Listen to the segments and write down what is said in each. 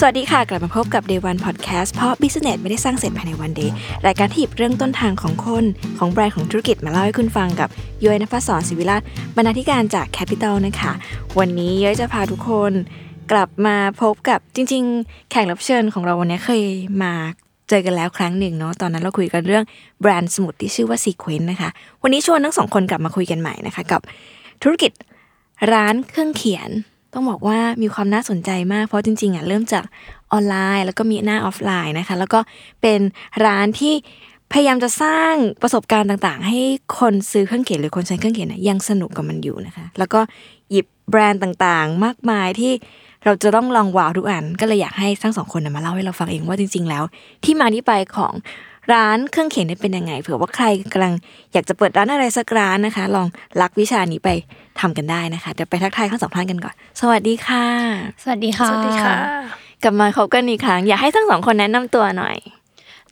สวัสดีค่ะ กลับมาพบกับ Day One Podcast เพราะ Business ไม่ได้สร้างเสร็จภายในวันเดย์รายการที่หยิบเรื่องต้นทางของคน ของแบรนด์ของธุรกิจมาเล่าให้คุณฟังกับย้อยนภศรศิวิราชบรรณาธิการจาก Capital นะคะ วันนี้ย้อยจะพาทุกคนกลับมาพบกับจริง ๆ แขกรับเชิญของเราวันนี้เคยมาเจอกันแล้วครั้งหนึ่งเนาะตอนนั้นเราคุยกันเรื่องแบรนด์สมุดที่ชื่อว่า Sequence นะคะ วันนี้ชวนทั้งสองคนกลับมาคุยกันใหม่นะคะ กับธุรกิจร้านเครื่องเขียน ต้องบอกว่ามีความน่าสนใจมากเพราะจริงๆอะเริ่มจากออนไลน์ แล้วก็มีหน้าออฟไลน์นะคะ แล้วก็เป็นร้านที่พยายามจะสร้างประสบการณ์ต่างๆ ให้คนซื้อเครื่องเขียนหรือคนใช้เครื่องเขียนยังสนุกกับมันอยู่นะคะ แล้วก็หยิบแบรนด์ต่างๆ มากมายที่เราจะต้องลองว้าวทุกอัน ก็เลยอยากให้ทั้งสองคนมาเล่าให้เราฟังเองว่าจริง ๆ แล้ว ที่มาที่ไปของ ร้านเครื่องเขียนเนี่ยเป็นยังไง เผื่อว่าใครกำลังอยากจะเปิดร้านอะไรสักร้านนะคะ ลองลักวิชานี้ไปทำกันได้นะคะ เดี๋ยวไปทักทายทั้งสองท่านกันก่อน สวัสดีค่ะ สวัสดีค่ะ สวัสดีค่ะ กลับมาพบกันอีกครั้ง อยากให้ทั้งสองคนแนะนำตัวหน่อย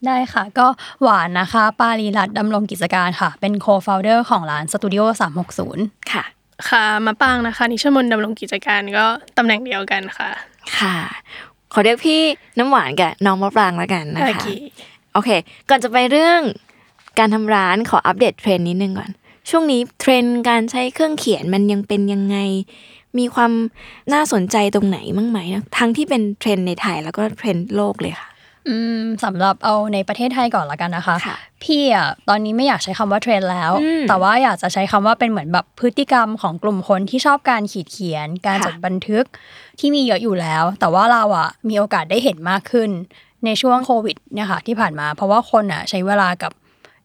ได้ค่ะ ก็หวานนะคะ ปารีรัตน์ดำรงกิจการค่ะ เป็น co-founder ของร้านสตูดิโอ360 ค่ะ ค่ะมาปางนะคะ นิชมนต์ดำรงกิจการก็ตำแหน่งเดียวกันค่ะ ค่ะขอเรียกพี่น้ำหวานกับน้องมะปรางแล้วกันนะโอคะเค โอเค ก่อนจะไปเรื่องการทำร้านขออัปเดตเทรนด์นิดนึงก่อน ช่วงนี้เทรนด์การใช้เครื่องเขียนมันยังเป็นยังไง มีความน่าสนใจตรงไหนมั้งไหมนะทั้งที่เป็นเทรนด์ในไทยแล้วก็เทรนด์โลกเลยค่ะอืมสำหรับเอาในประเทศไทยก่อนละกันนะคะค่ะพี่อะตอนนี้ไม่อยากใช้คำว่าเทรนด์แล้วอืมแต่ว่าอยากจะใช้คำว่าเป็นเหมือนแบบพฤติกรรมของกลุ่มคนที่ชอบการขีดเขียน การค่ะจดบันทึกที่มีเยอะอยู่แล้ว แต่ว่าเราอะมีโอกาสได้เห็นมากขึ้น ในช่วงโควิดเนี่ยค่ะที่ผ่านมา เพราะว่าคนอะใช้เวลากับ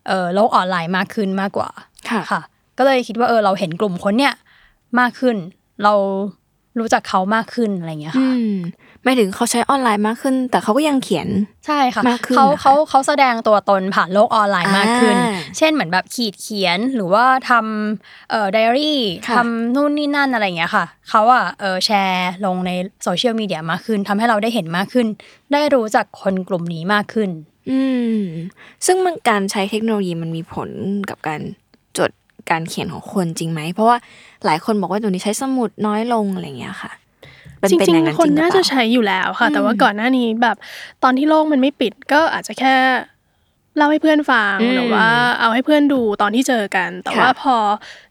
เอ่อโลกออนไลน์มากขึ้นมากกว่าค่ะค่ะ ก็เลยคิดว่าเออเราเห็นกลุ่มคนเนี่ยมากขึ้น เรารู้จักเขามากขึ้นอะไรอย่างเงี้ยอืค่ะม ไม่ถึงเขาใช้ออนไลน์มากขึ้น แต่เขาก็ยังเขียนใช่ค่ะมากขึ้นเขาเหรอคะเขาเขาแสดงตัวตนผ่านโลกออนไลน์มากขึ้นอ่าเช่นเหมือนแบบขีดเขียนหรือว่าทำเอ่อไดอารี่ค่ะทำนู่นนี่นั่นอะไรอย่างเงี้ยค่ะเขาอะเออแชร์ลงในโซเชียลมีเดียมากขึ้นทำให้เราได้เห็นมากขึ้น ได้รู้จักคนกลุ่มนี้มากขึ้น อืมซึ่งมันการใช้เทคโนโลยีมันมีผลกับการจดการเขียนของคนจริงไหมเพราะว่าหลายคนบอกว่าเดี๋ยวนี้ใช้สมุดน้อยลงอะไรอย่างเงี้ยค่ะเป็น จเป็นริงอย่างนั้นๆคนจริงหรือน่าเปจะล่าใช้อยู่แล้วค่ะ แต่ว่าอืมก่อนหน้านี้แบบตอนที่โลกมันไม่ปิดก็อาจจะแค่เล่าให้เพื่อนฟังอืมหรือว่าเอาให้เพื่อนดูตอนที่เจอกัน แต่ค่ะว่าพอ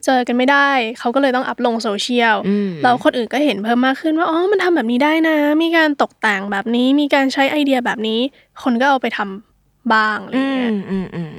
เจอกันไม่ได้เขาก็เลยต้องอัพลงโซเชียลอืมแล้วคนอื่นก็เห็นเพิ่มมากขึ้นว่าอ๋อมันทำแบบนี้ได้นะ มีการตกแต่งแบบนี้มีการใช้ไอเดียแบบนี้ คนก็เอาไปทำบ้างอะไรอืเงี้มยอืมอืม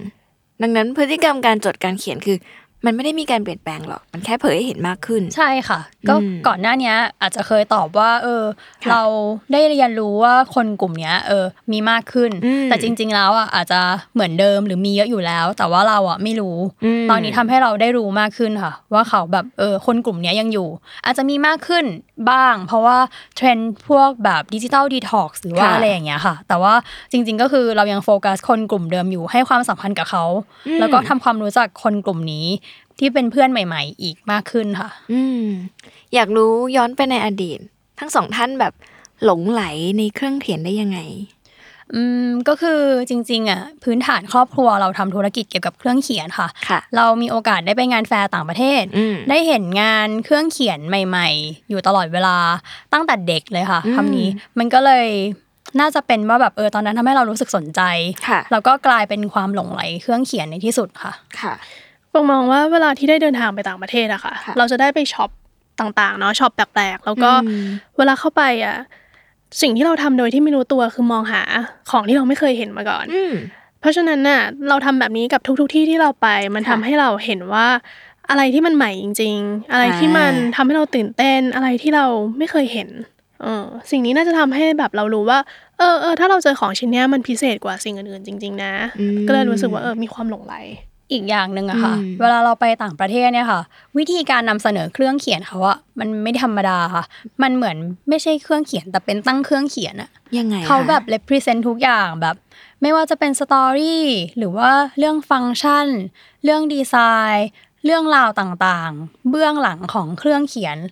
ดังนั้นพฤติกรรมการจดการเขียนคือ มันไม่ได้มีการเปลี่ยนแปลงหรอก มันแค่เผยให้เห็นมากขึ้น ใช่ค่ะ ก็อืมก่อนหน้าเนี้ยอาจจะเคยตอบว่า เออค่ะเราได้เรียนรู้ว่าคนกลุ่มเนี้ย เออ มีมากขึ้นอืมแต่จริง ๆ แล้วอะอาจจะเหมือนเดิมหรือมีเยอะอยู่แล้ว แต่ว่าเราอะไม่รู้อืมตอนนี้ทำให้เราได้รู้มากขึ้นค่ะ ว่าเขาแบบเออคนกลุ่มเนี้ยยังอยู่ อาจจะมีมากขึ้นบ้าง เพราะว่าเทรนด์พวกแบบ digital detox หรือว่าค่ะอะไรอย่างเงี้ยค่ะ แต่ว่าจริง ๆ ก็คือเรายังโฟกัสคนกลุ่มเดิมอยู่ให้ความสัมพันธ์กับเขาอืมแล้วก็ทำความรู้จักคนกลุ่มนี้ ที่เป็นเพื่อนใหม่ ๆ อีกมากขึ้นค่ะ อืม อยากรู้ย้อนไปในอดีต ทั้งสองท่านแบบหลงใหลในเครื่องเขียนได้ยังไง อืมก็คือจริง ๆ อะ พื้นฐานครอบครัวเราทำธุรกิจเกี่ยวกับเครื่องเขียนค่ะค่ะเรามีโอกาสได้ไปงานแฟร์ต่างประเทศอืมได้เห็นงานเครื่องเขียนใหม่ ๆ อยู่ตลอดเวลาตั้งแต่เด็กเลยค่ะอืมคำนี้มันก็เลยน่าจะเป็นว่าแบบเออตอนนั้นทำให้เรารู้สึกสนใจค่ะแล้วก็กลายเป็นความหลงใหลเครื่องเขียนในที่สุดค่ะ ค่ะ ปองมองว่าเวลาที่ได้เดินทางไปต่างประเทศอะค่ะค่ะ เราจะได้ไป shopต่างๆเนาะช็อปแปลกๆ แล้วก็อืมเวลาเข้าไปอะสิ่งที่เราทำโดยที่ไม่รู้ตัวคือมองหาของที่เราไม่เคยเห็นมาก่อนอืมเพราะฉะนั้นน่ะเราทำแบบนี้กับทุก ๆ ที่ที่เราไป มันค่ะทำให้เราเห็นว่าอะไรที่มันใหม่จริง ๆ อะไรที่มันอ่าทำให้เราตื่นเต้นอะไรที่เราไม่เคยเห็นเออสิ่งนี้น่าจะทำให้แบบเรารู้ว่า เออเออถ้าเราเจอของชิ้นเนี้ยมันพิเศษกว่าสิ่งอื่นๆจริง ๆ นะอืมก็เลยรู้สึกว่าเออมีความหลงไหล อีกอย่างหนึ่งอะค่ะอืมเวลาเราไปต่างประเทศเนี่ยค่ะ วิธีการนำเสนอเครื่องเขียนเขาอะมันไม่ธรรมดาค่ะ มันเหมือนไม่ใช่เครื่องเขียนแต่เป็นตั้งเครื่องเขียนอะยังไงเขาคะแบบ represent ทุกอย่างแบบ ไม่ว่าจะเป็น story หรือว่าเรื่องฟังก์ชัน เรื่องดีไซน์ เรื่องราวต่างๆ เบื้องหลังของเครื่องเขียนเ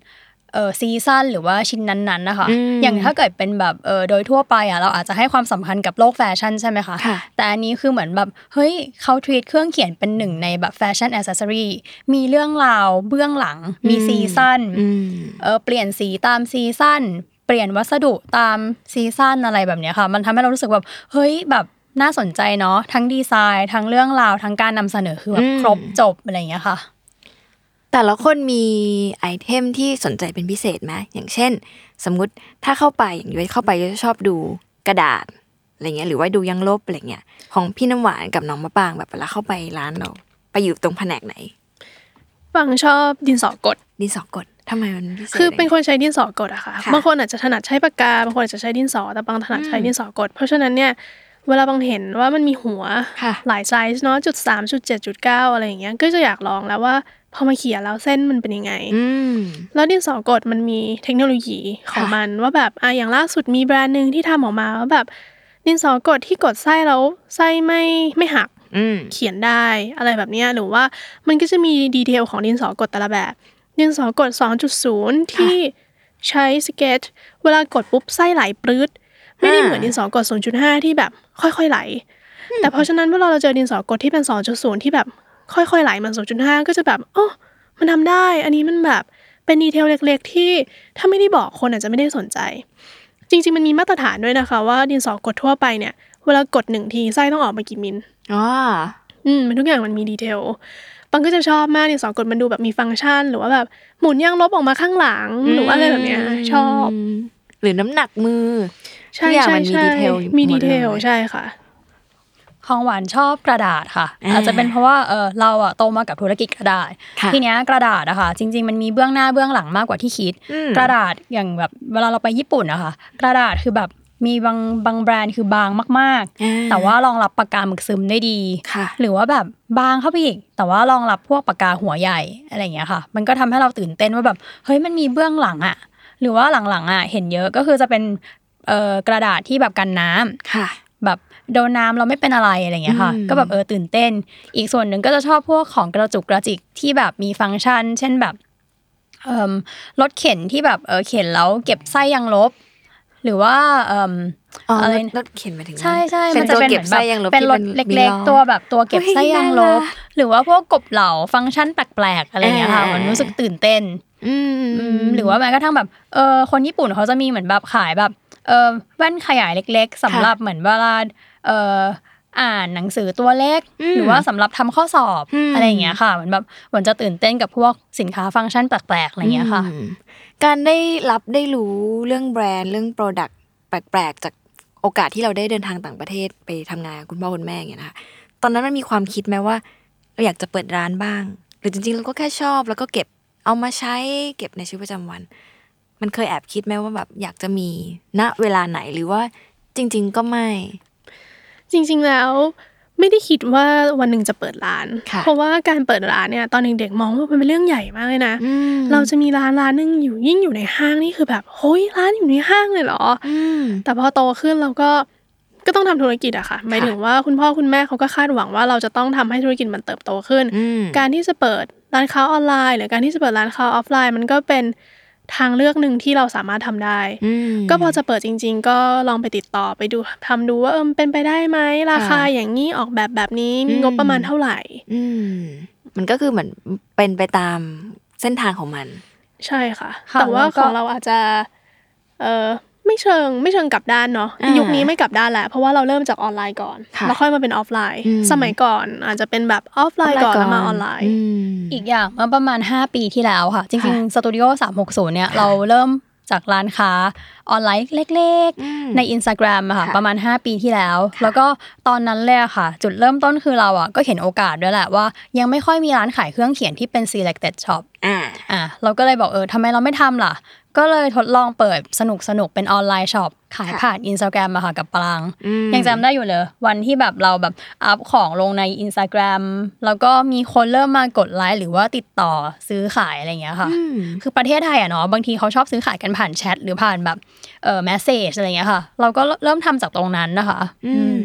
ออ season หรือว่าชิ้นนั้นๆนะคะอืมอย่างถ้าเกิดเป็นแบบเออโดยทั่วไปอะเราอาจจะให้ความสำคัญกับโลกแฟชั่นใช่ไหมคะค่ะแต่อันนี้คือเหมือนแบบเฮ้ยเขาทวีตเครื่องเขียนเป็นหนึ่งในแบบแฟชั่นอ c เซสซอรีมีเรื่องราวเบื้องหลังมี season อืมเออเปลี่ยนสีตาม season เปลี่ยนวัสดุตาม season อะไรแบบเนี้ยค่ะ มันทำให้เรารู้สึกแบบเฮ้ยแบบน่าสนใจเนาะทั้งดีไซน์ ทั้งเรื่องราวทั้งการนำเสนอคือแบบอืมครบจบอะไรอย่างเงี้ยค่ะ แต่ละคนมี item ที่สนใจเป็นพิเศษไหมอย่างเช่น สมมุติถ้าเข้าไปอย่างย้อยเข้าไปย้อยจะชอบดูกระดาษอะไรเงี้ยหรือว่าดูยังลบอะไรเงี้ยของพี่น้ำหวานกับน้องมะปางแบบเวลาเข้าไปร้านเรา ไปอยู่ตรงแผนกไหนฟังชอบดินสอกด ดินสอกดทำไมมันพิเศษคือเป็นะไรคนใช้ดินสอกดอะค่ะค่ะบางคนอาจจะถนัดใช้ปากกาบางคนอาจจะใช้ดินสอแต่บางถนัดใช้ดินสอกด เพราะฉะนั้นเนี่ยเวลาบางเห็นว่ามันมีหัวค่ะหลายไซส์เนาะจุดสามจุดเจ็ดจุดเก้าอะไรอย่างเงี้ยก็จะอยากลองแล้วว่า พอมาเขียนแล้วเส้นมันเป็นยังไงอืมแล้วดินสอกดมันมีเทคโนโลยีของค่ะมันว่าแบบอะอย่างล่าสุดมีแบรนด์หนึ่งที่ทำออกมาว่าแบบดินสอกดที่กดไส้แล้วไส้ไม่ไม่หักอืมเขียนได้อะไรแบบเนี้ยหรือว่ามันก็จะมี detail ของดินสอกดแต่ละแบบดินสอกด 2.0 ที่ใช้สเก็ตเวลากดปุ๊บไส้ไหลปลื้ดไม่ได้เหมือนดินสอกด 0.5 ที่แบบค่อยๆไหล แต่เพราะฉะนั้นเวลาเราเจอดินสอกดที่เป็น 2.0 ที่แบบ ค่อยๆไหลเหมือน0.5ก็จะแบบอ๋อมันทำได้ อันนี้มันแบบเป็น detail เล็กๆ ที่ถ้าไม่ได้บอกคนอาจจะไม่ได้สนใจ จริง ๆ มันมีมาตรฐานด้วยนะคะว่าดินสอกดทั่วไปเนี่ย เวลากดหนึ่งทีไส้ต้องออกมากี่มิลอ๋ออืมมันทุกอย่างมันมีดีเทลปังก็จะชอบมากดินสอกดมันดูแบบมีฟังก์ชัน หรือว่าแบบหมุนยางลบออกมาข้างหลังหรือว่าอะไรแบบเนี้ยชอบมหรือน้ำหนักมือใช่ทุกอย่างใช่มันมีใช่ detail อยู่มีหมดีดเทเลย detail ใช่ค่ะ ของหวานชอบกระดาษค่ะอ่าอาจจะเป็นเพราะว่าเออเราอะโตมากับธุรกิจกระดาษค่ะทีเนี้ยกระดาษอะค่ะจริง ๆ มันมีเบื้องหน้าเบื้องหลังมากกว่าที่คิดอืมกระดาษอย่างแบบเวลาเราไปญี่ปุ่นอะค่ะกระดาษคือแบบมีบางบางแบรนด์คือบางมากอ่าๆแต่ว่ารองรับปากกาหมึกซึมได้ดีค่ะหรือว่าแบบบางเข้าไปอีก แต่ว่ารองรับพวกปากกาหัวใหญ่อะไรอย่างเงี้ยค่ะ มันก็ทำให้เราตื่นเต้นว่าแบบเฮ้ยมันมีเบื้องหลังอะหรือว่าหลังๆอะเห็นเยอะก็คือจะเป็นเอ่อกระดาษที่แบบกันน้ำค่ะ แบบโดนน้ำเราไม่เป็นอะไรอะไรอย่างเงี้ยค่ะอืมก็แบบเออตื่นเต้น อีกส่วนหนึ่งก็จะชอบพวกของกระจุกกระจิกที่แบบมีฟังก์ชัน เช่นแบบเอ่มรถเข็นที่แบบเออเข็นแล้วเก็บไส้ยางลบ หรือว่าเอ่มอ๋ออะไรรถรถเข็นมาถึงนั้นใช่ใช่เป็มันนจะตัวเป็นเก็บเหมือนไส้แบบยางลบเป็นที่รถมีเล็กล้อๆตัวแบบตัวเก็บเฮ้ยไส้ยางลบน่ารักหรือว่าพวกกบเหลาฟังก์ชันแปลกๆอะไรอย่างเงี้ยค่ะอ่ามัมันรู้สึกตื่นเต้นอืมอืมหรือว่าแม้กระทั่งแบบเออคนญี่ปุ่นเขาจะมีเหมือนแบบขายแบบเออ แว่นขยายเล็ก ๆสำหรับเหมือนเวลาเอออ่านหนังสือตัวเล็กอืมหรือว่าสำหรับทำข้อสอบอืมอะไรอย่างเงี้ยค่ะเหมือนแบบเหมือนจะตื่นเต้นกับพวกสินค้าฟังก์ชันแปลกๆอะไรอย่างเงี้ยค่ะอืมการได้รับได้รู้เรื่องแบรนด์เรื่อง product แปลกๆ จากโอกาสที่เราได้เดินทางต่างประเทศไปทำงานกับคุณพ่อคุณแม่อย่างเงี้ยนะคะตอนนั้นมันมีความคิดไหมว่าเราอยากจะเปิดร้านบ้าง หรือจริงๆเราก็แค่ชอบ แล้วก็เก็บเอามาใช้เก็บในชีวิตประจำวัน มันเคยแอบคิดไหมว่าแบบอยากจะมีณเวลาไหนหรือว่าจริง ๆ ก็ไม่ จริง ๆแล้วไม่ได้คิดว่าวันหนึ่งจะเปิดร้านค่ะเพราะว่าการเปิดร้านเนี่ยตอนเด็กๆมองว่ามันเป็นเรื่องใหญ่มากเลยนะอืมเราจะมีร้านร้านหนึงอยู่ยิ่งอยู่ในห้างนี่คือแบบเฮ้ยร้านอยู่ในห้างเลยเหรออืมแต่พอโตขึ้นเราก็ก็ต้องทำธุรกิจอะค่ะหมายถึงว่าคุณพ่อคุณแม่เขาก็คาดหวังว่าเราจะต้องทำให้ธุรกิจมันเติบโตขึ้นอืมการที่จะเปิดร้านค้าออนไลน์ หรือการที่จะเปิดร้านค้าออฟไลน์ มันก็เป็น ทางเลือกหนึ่งที่เราสามารถทำได้อืมก็พอจะเปิดจริง ๆ ก็ลองไปติดต่อไปดูทำดูว่าเออมันเป็นไปได้ไหมราคาค่ะอย่างนี้ออกแบบแบบนี้มีอืมงบประมาณเท่าไหร่อืมมันก็คือเหมือนเป็นไปตามเส้นทางของมัน ใช่ค่ะค่ะแต่ว่าแล้วก็ของเราอาจจะ เออ ไม่เชิงไม่เชิงกลับด้านเนาะอ่ายุยุคนี้ไม่กลับด้านแหละเพราะว่าเราเริ่มจากออนไลน์ก่อนค่ะแล้วค่อยมาเป็นออฟไลน์อืมสมัยก่อนอาจจะเป็นแบบออฟไลน์ก่อนแล้วมาออนไลน์มอีกอย่างเมื่อประมาณ 5 ปีที่แล้วค่ะ จริงค่ะๆสตูดิโอ360เนี่ยค่ะเราเริ่มจากร้านค้าออนไลน์เล็กอืมๆใน Instagram อะค่ะค่ะ ประมาณ 5 ปีที่แล้ว แล้วก็ตอนนั้นเลยอะค่ะ จุดเริ่มต้นคือเราอะก็เห็นโอกาสด้วยแหละว่า ยังไม่ค่อยมีร้านขายเครื่องเขียนที่เป็น selected shop อ่าอะเราก็เลยบอกเออทำไมเราไม่ทำล่ะ ก็เลยทดลองเปิดสนุกสนุกๆเป็น online shop ขายค่ะผ่านอินสตาแกรมอะค่ะกับปรางอืมยังจำได้อยู่เลย วันที่แบบเราแบบอัพของลงใน Instagram แล้วก็มีคนเริ่มมากดไลค์หรือว่าติดต่อซื้อขายอะไรอย่างเงี้ยค่ะอืมคือประเทศไทยอะเนาะบางทีเขาชอบซื้อขายกันผ่านแชทหรือผ่านแบบเออแมสเซจอะไรอย่างเงี้ยค่ะ เราก็เริ่มทำจากตรงนั้นนะคะ อืม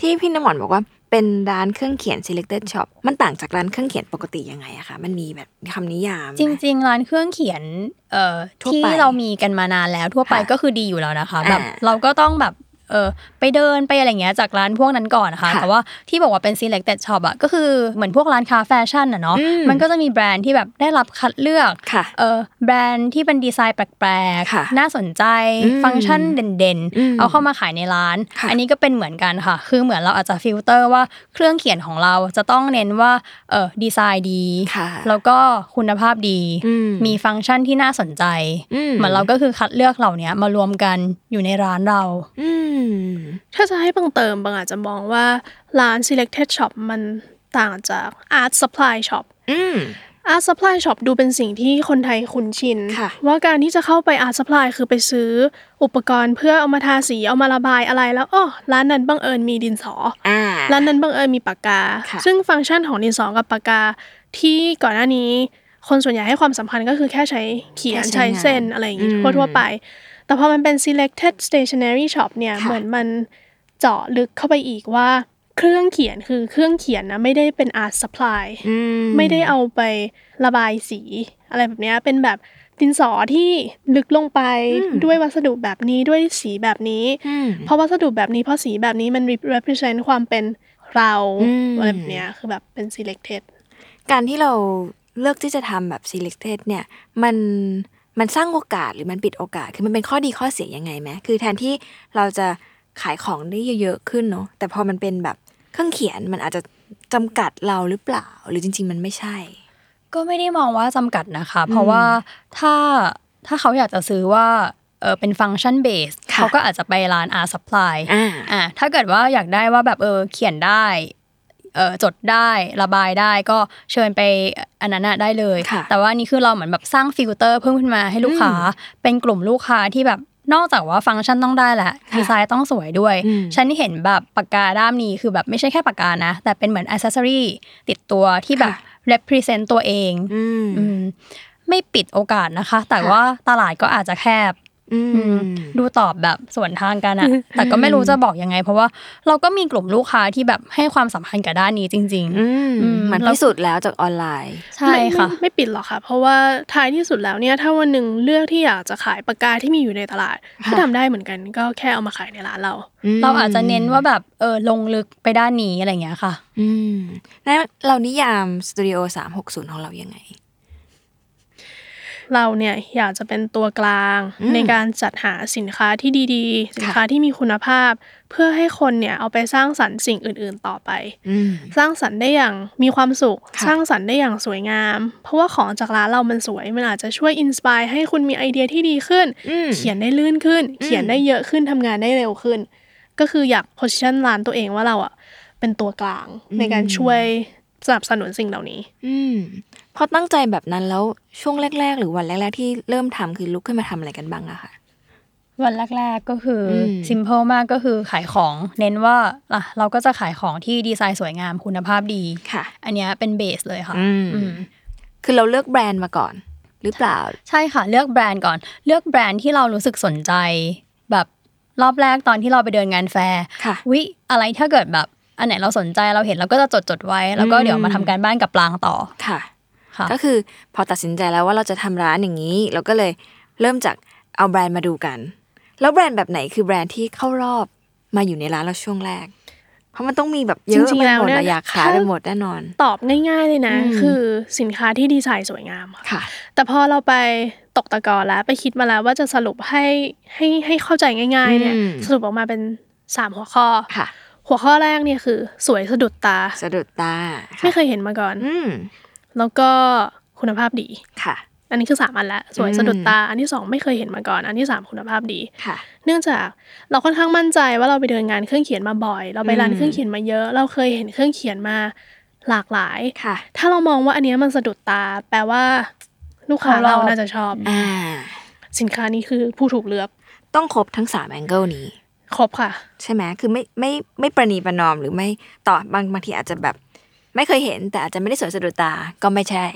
ที่พี่น้ำหมอนบอกว่า เป็นร้านเครื่องเขียน selected shop มันต่างจากร้านเครื่องเขียนปกติยังไงอะคะมันมีแบบคำนิยามไหมจริง ๆ ร้านเครื่องเขียนเอ่อทั่วที่ไปเรามีกันมานานแล้วทั่วไปค่ะก็คือดีอยู่แล้วนะคะอ่าแบบเราก็ต้องแบบ เออไปเดินไปอะไรเงี้ยจากร้านพวกนั้นก่อนนะคะค่ะแต่ว่าที่บอกว่าเป็น selected shop อะก็คือเหมือนพวกร้านค้าแฟชั่นอะเนาะอืมมันก็จะมีแบรนด์ที่แบบได้รับคัดเลือกค่ะเออแบรนด์ที่เป็นดีไซน์แปลกค่ะๆน่าสนใจอืมฟังก์ชันเด่นอืมๆเอาเข้ามาขายในร้านค่ะอันนี้ก็เป็นเหมือนกันค่ะ คือเหมือนเราอาจจะฟิลเตอร์ว่าเครื่องเขียนของเราจะต้องเน้นว่าเออดีไซน์ดีค่ะแล้วก็คุณภาพดีอืมมีฟังก์ชันที่น่าสนใจอืมเหมือนเราก็คือคัดเลือกเหล่านี้มารวมกันอยู่ในร้านเราอืมถ้าจะให้บังเติมบางอาจจะมองว่าร้าน selected shop มันต่างจาก art supply shop อืม art supply shop ดูเป็นสิ่งที่คนไทยคุ้นชินค่ะว่าการที่จะเข้าไป art supply คือไปซื้ออุปกรณ์เพื่อเอามาทาสีเอามาระบายอะไรแล้วอ๋อร้านนั้นบังเอิญมีดินสออ่าร้านนั้นบังเอิญมีปากกาค่ะซึ่งฟังก์ชันของดินสอกับปากกา ที่ก่อนหน้านี้ คนส่วนใหญ่ให้ความสำคัญก็คือแค่ใช้เขียนแค่ใช้ใช้เส้นงานอะไรอย่างงี้อืมทั่วๆไป แต่พอมันเป็น selected stationery shop เนี่ยค่ะเหมือนมันเจาะลึกเข้าไปอีกว่าเครื่องเขียนคือเครื่องเขียนนะไม่ได้เป็น art supply อืมไม่ได้เอาไประบายสี อะไรแบบเนี้ยเป็นแบบดินสอที่ลึกลงไปอืมด้วยวัสดุแบบนี้ด้วยสีแบบนี้อืมเพราะวัสดุแบบนี้เพราะสีแบบนี้มัน represent ความเป็นเราอืมอะไรแบบเนี้ยคือแบบเป็น selected การที่เราเลือกที่จะทำแบบ selected เนี่ยมัน มันสร้างโอกาสหรือมันปิดโอกาส คือมันเป็นข้อดีข้อเสียยังไงไหมคือแทนที่เราจะขายของได้เยอะๆขึ้นเนาะแต่พอมันเป็นแบบเครื่องเขียนมันอาจจะจำกัดเราหรือเปล่า หรือจริง ๆ มันไม่ใช่ ก็ไม่ได้มองว่าจำกัดนะคะ เพราะว่าถ้าถ้าเขาอยากจะซื้อว่าเออเป็น function base ค่ะเขาก็อาจจะไปร้าน art supply อ่าอะถ้าเกิดว่าอยากได้ว่าแบบเออเขียนได้เออ จดได้ระบายได้ก็เชิญไปอันนั้นนะได้เลยค่ะแต่ว่านี่คือเราเหมือนแบบสร้างฟิลเตอร์เพิ่มขึ้นมาให้ลูกค้า เป็นกลุ่มลูกค้าที่แบบนอกจากว่าฟังก์ชันต้องได้แหละดีไซน์ต้องสวยด้วยอืมฉันเห็นแบบปากกาด้ามนี้คือแบบไม่ใช่แค่ปากกานะ แต่เป็นเหมือนอ c เซสซอรีติดตัวที่แบบค่ะ represent ตัวเองอืมอืมไม่ปิดโอกาสนะคะ แต่ค่ะว่าตลาดก็อาจจะแคบอือืมม ดูตอบแบบสวนทางกันอะแต่ก็ไม่รู้จะบอกยังไง เพราะว่าเราก็มีกลุ่มลูกค้าที่แบบให้ความสำคัญกับด้านนี้จริงอืมอืมมันแล้วพิสูจน์แล้วจากออนไลน์ๆใช่ค่ะไม่ไม่ไม่ปิดหรอกค่ะ เพราะว่าท้ายที่สุดแล้วเนี่ยถ้าวันหนึ่งเลือกที่อยากจะขายปากกาที่มีอยู่ในตลาดค่ะก็ทำได้เหมือนกันก็แค่เอามาขายในร้านเรา เราอาจจะเน้นว่าแบบเออลงลึกไปด้านนี้อะไรอย่างเงี้ยค่ะ อืมแล้วเรานิยามสตูดิโอสามหกศูนย์ของเรายังไง เราเนี่ยอยากจะเป็นตัวกลางอืมในการจัดหาสินค้าที่ดีๆ สินค้าที่มีคุณภาพ เพื่อให้คนเนี่ยเอาไปสร้างสรรค์สิ่งอื่น ๆต่อไปอืมสร้างสรรค์ได้อย่างมีความสุขค่ะสร้างสรรค์ได้อย่างสวยงาม เพราะว่าของจากร้านเรามันสวย มันอาจจะช่วยอินสปายให้คุณมีไอเดียที่ดีขึ้นอืมเขียนได้ลื่นขึ้น เขียนได้เยอะขึ้นทำงานได้เร็วขึ้น ก็คืออยาก position ร้านตัวเองว่าเราอะเป็นตัวกลางในการช่วยสนับสนุนสิ่งเหล่านี้ อืม พอตั้งใจแบบนั้นแล้วช่วงแรก ๆ หรือวันแรก ๆ ที่เริ่มทำคือลุกขึ้นมาทำอะไรกันบ้างอะค่ะ วันแรก ๆก็คืออมซิมเ l ิลมากก็คือขายของ เน้นว่าอะเราก็จะขายของที่ดีไซน์สวยงามคุณภาพดีค่ะ อันเนี้ยเป็นเบสเลยค่ะอืมอืมคือเราเลือกแบรนด์มาก่อน หรือเปล่า ใช่ค่ะ เลือกแบรนด์ก่อน เลือกแบรนด์ที่เรารู้สึกสนใจ แบบรอบแรกตอนที่เราไปเดินงานแฟร์ค่ะวิอะไรถ้าเกิดแบบ อันไหนเราสนใจเราเห็นเราก็จะจดจดๆไว้ แล้วก็อืมเดี๋ยวมาทำการบ้านกับปรางต่อค่ะค่ะ ก็คือพอตัดสินใจแล้วว่าเราจะทำร้านอย่างนี้ เราก็เลยเริ่มจากเอาแบรนด์มาดูกัน แล้วแบรนด์แบบไหนคือแบรนด์ที่เข้ารอบมาอยู่ในร้านเราช่วงแรก เพราะมันต้องมีแบบเยอะจริงๆไปแล้วหมดเนี่ยอะอยากขายถ้าไปหมดแน่นอน ตอบง่ายๆเลยนะอืมคือสินค้าที่ดีไซน์สวยงามค่ะค่ะ แต่พอเราไปตกตะกอนแล้วไปคิดมาแล้วว่าจะสรุปให้ให้ให้เข้าใจง่าย ๆ เนี่ยอืมสรุปออกมาเป็นสามหัวข้อค่ะหัวข้อแรกเนี่ยคือ สวยสะดุดตา สะดุดตา ไม่เคยเห็นมาก่อนอืม แล้วก็คุณภาพดีค่ะ อันนี้คือสามอันละสวยอืมสะดุดตา อันที่สองไม่เคยเห็นมาก่อน อันที่สามคุณภาพดีค่ะ เนื่องจากเราค่อนข้างมั่นใจว่าเราไปเดินงานเครื่องเขียนมาบ่อย เราไปร้านอืมเครื่องเขียนมาเยอะ เราเคยเห็นเครื่องเขียนมาหลากหลายค่ะ ถ้าเรามองว่าอันเนี้ยมันสะดุดตา แปลว่า ลูกค้าเขารอบเราน่าจะชอบอ่าสินค้านี้คือผู้ถูกเลือก ต้องครบทั้งสามแองเกิลนี้ ครบค่ะ ใช่ไหมคือไม่ไม่ไม่ประนีประนอมหรือไม่ต่อบางบางทีอาจจะแบบ ไม่เคยเห็นแต่อาจจะไม่ได้สวยสะดุดตาก็ไม่ใช่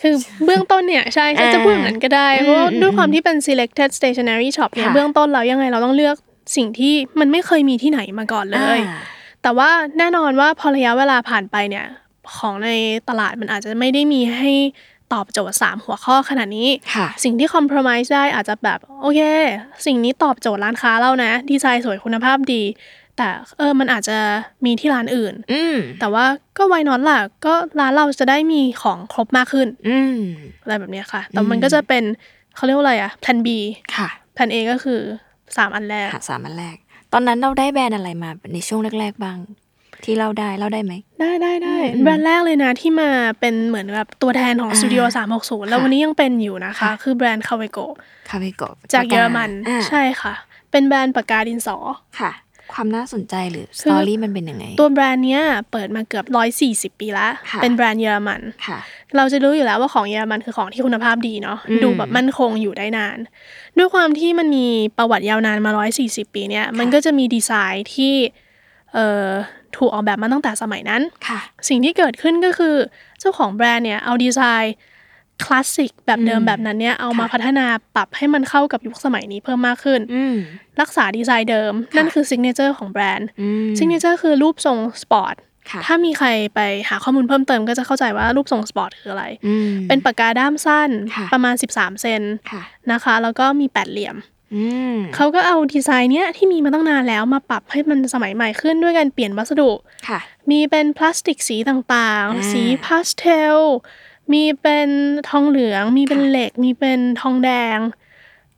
คือเบื้องต้นเนี่ยใช่ใช่อ่าจะพูดอย่างนั้นก็ได้อืมเพราะว่าอืมด้วยความที่เป็น selected stationery shop เนี่ยค่ะเบื้องต้นเรายังไงเราต้องเลือกสิ่งที่มันไม่เคยมีที่ไหนมาก่อนเลยอ่าแต่ว่าแน่นอนว่าพอระยะเวลาผ่านไปเนี่ยของในตลาดมันอาจจะไม่ได้มีให้ตอบโจทย์ 3 หัวข้อขนาดนี้ค่ะสิ่งที่ compromise ได้อาจจะแบบ โอเค สิ่งนี้ตอบโจทย์ร้านค้าเรานะ ดีไซน์สวยคุณภาพดี แต่เออมันอาจจะมีที่ร้านอื่น อืมแต่ว่าก็ไวนอนล่ะ ก็ร้านเราจะได้มีของครบมากขึ้น อืมอะไรแบบเนี้ยค่ะ แต่อืมมันก็จะเป็นเขาเรียกว่าอะไรอะแพลน B ค่ะแพลน A ก็คือ3อันแรกค่ะสามอันแรก ตอนนั้นเราได้แบรนด์อะไรมาในช่วงแรก ๆบ้าง ที่เล่าได้เล่าได้ไหมได้ได้ได้อืมแบรนด์แรกเลยนะที่มาเป็นเหมือนแบบตัวแทนของอ่าสตูดิโอ360แล้วค่ะวันนี้ยังเป็นอยู่นะคะค่ะคือแบรนด์ Kaweco Kaweco จากเยอรมันอ่าใช่ค่ะ เป็นแบรนด์ปากกาดินสอค่ะ ความน่าสนใจหรือ story คือมันเป็นยังไง ตัวแบรนด์เนี้ยเปิดมาเกือบ140ปีแล้วค่ะเป็นแบรนด์เยอรมันค่ะเราจะรู้อยู่แล้วว่าของเยอรมันคือของที่คุณภาพดีเนาะอืมดูแบบมั่นคงอยู่ได้นาน ด้วยความที่มันมีประวัติยาวนานมา140ปีเนี่ยมันก็จะมีดีไซน์ที่เอ่อถูกออกแบบมาตั้งแต่สมัยนั้นค่ะสิ่งที่เกิดขึ้นก็คือเจ้าของแบรนด์เนี่ยเอาดีไซน์ คลาสสิกแบบเดิมอืมแบบนั้นเนี่ยเอามาค่ะพัฒนาปรับให้มันเข้ากับยุคสมัยนี้เพิ่มมากขึ้นอืมรักษาดีไซน์เดิม นั่นคือ signature ของแบรนด์อืม signature คือรูปทรงสปอร์ตค่ะถ้ามีใครไปหาข้อมูลเพิ่มเติมก็จะเข้าใจว่ารูปทรงสปอร์ตคืออะไรอืมเป็นปากกาด้ามสั้นค่ะประมาณ 13 เซนค่ะนะคะ แล้วก็มีแปดเหลี่ยมอืมเขาก็เอาดีไซน์เนี้ยที่มีมาตั้งนานแล้วมาปรับให้มันสมัยใหม่ขึ้นด้วยการเปลี่ยนวัสดุค่ะมีเป็นพลาสติกสีต่างอ่าๆสีพาสเทล มีเป็นทองเหลือง มีเป็นค่ะเหล็ก มีเป็นทองแดง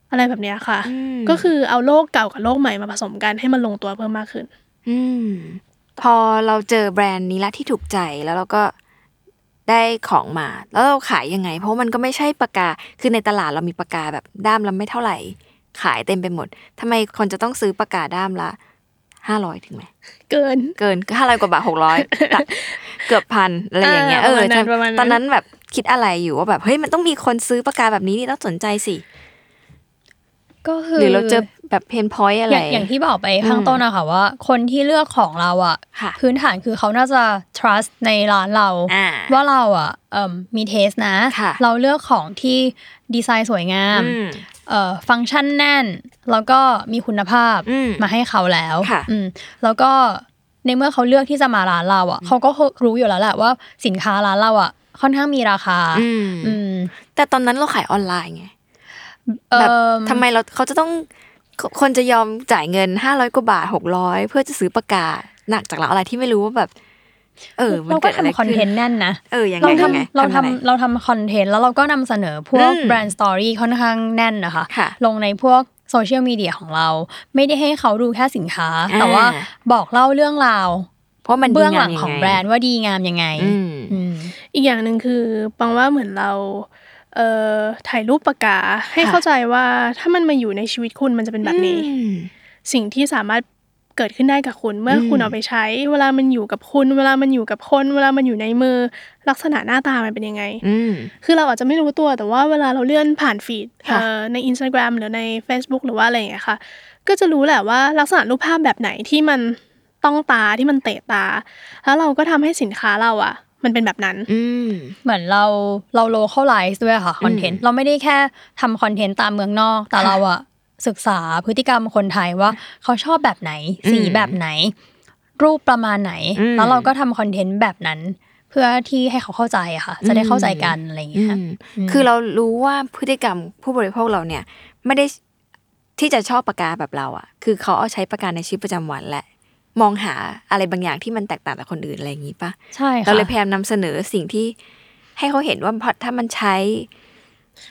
อะไรแบบเนี้ยค่ะอืมก็คือเอาโลกเก่ากับโลกใหม่มาผสมกันให้มันลงตัวเพิ่มมากขึ้น อืมพอเราเจอแบรนด์นี้ละที่ถูกใจแล้วเราก็ได้ของมา แล้วเราขายยังไง เพราะมันก็ไม่ใช่ปากกา คือในตลาดเรามีปากกาแบบด้ามละไม่เท่าไหร่ ขายเต็มไปหมดทำไมคนจะต้องซื้อปากกาด้ามละห้าร้อยถึงไหมเกินเกินห้าร้อยกว่าบาทหกร้อยเกือบพันอะไรอย่างเงี้ยอ่าเออประมาณนั้นประมาณนั้นตอนนั้นแบบ คิดอะไรอยู่ว่าแบบเฮ้ยมันต้องมีคนซื้อปากกาแบบนี้นี่ต้องสนใจสิก็คือหรือเราเจอแบบเพนพอยต์อะไรอย่างอย่างที่บอกไปข้างอืมต้นอะค่ะว่า คนที่เลือกของเราอะค่ะพื้นฐานคือเขาน่าจะ trust ในร้านเราอ่าว่าเราอะเอิ่มมีเทสนะค่ะเราเลือกของที่ดีไซน์สวยงามอืมเอ่อฟังก์ชันแน่น แล้วก็มีคุณภาพอืมมาให้เขาแล้วค่ะอืมแล้วก็ในเมื่อเขาเลือกที่จะมาร้านเราอะเขาก็รู้อยู่แล้วแหละว่าสินค้าร้านเราอะ ค่อนข้างมีราคาอืมอืมแต่ตอนนั้นเราขายออนไลน์ไงเอิ่แบบมทำไมเราเขาจะต้องคคนจะยอมจ่ายเงินห้าร้อยกว่าบาทหกร้อยเพื่อจะซื้อปากกาหนักจากร้านอะไรที่ไม่รู้ว่าแบบ เออมันเราก็เกิดอะไรทำคอนเทนต์แน่นนะเออยังไงเรายังไงทำเราอะไรทำเราทำคอนเทนต์แล้วเราก็นำเสนอพวกอืมแบรนด์สตอรี่ค่อนข้างแน่นนะคะค่ะลงในพวกโซเชียลมีเดียของเรา ไม่ได้ให้เขาดูแค่สินค้าอ่าแต่ว่าบอกเล่าเรื่องราว เพราะมันดีเบื้องหลัางมยัของไแบรนด์ว่าดีงามยังไงอืมอืมอีกอย่างหนึ่งคือปังว่าเหมือนเราเอ่อถ่ายรูปปากกาให้ค่ะเข้าใจว่าถ้ามันมาอยู่ในชีวิตคุณมันจะเป็นแบบนี้อืมสิ่งที่สามารถเกิดขึ้นได้กับคุณเมื่ออมคุณเอาไปใช้ เวลามันอยู่กับคุณ เวลามันอยู่กับคน เวลามันอยู่ในมือ ลักษณะหน้าตามันเป็นยังไงอืมคือเราอาจจะไม่รู้ตัวแต่ว่าเวลาเราเลื่อนผ่านฟีดค่ะเอ่อใน Instagram หรือใน Facebook หรือว่าอะไรอย่างเงี้ยค่ะ ก็จะรู้แหละว่าลักษณะรูปภาพแบบไหนที่มัน ต้องตาที่มันเตะตา แล้วเราก็ทำให้สินค้าเราอะ มันเป็นแบบนั้นอืมเหมือนเราเราโลเคอลไลซ์ด้วยค่ะคอนเทนต์เราไม่ได้แค่ทำคอนเทนต์ตามเมืองนอก แต่ค่ะเราอะศึกษาพฤติกรรมคนไทยว่าเขาชอบแบบไหน สีอืมแบบไหน รูปประมาณไหนอืมแล้วเราก็ทำคอนเทนต์แบบนั้น เพื่อที่ให้เขาเข้าใจอะค่ะ จะได้เข้าใจกันอะไรอย่างเงี้ยอืมคือเรารู้ว่าพฤติกรรมผู้บริโภคเราเนี่ย ไม่ได้ที่จะชอบปากกาแบบเราอะ คือเขาเอาใช้ปากกาในชีวิตประจำวันแหละ มองหาอะไรบางอย่างที่มันแตกต่างจากคนอื่นอะไรอย่างนี้ปะใช่ค่ะเราเลยพยายามนำเสนอสิ่งที่ให้เขาเห็นว่าพอถ้ามันใช้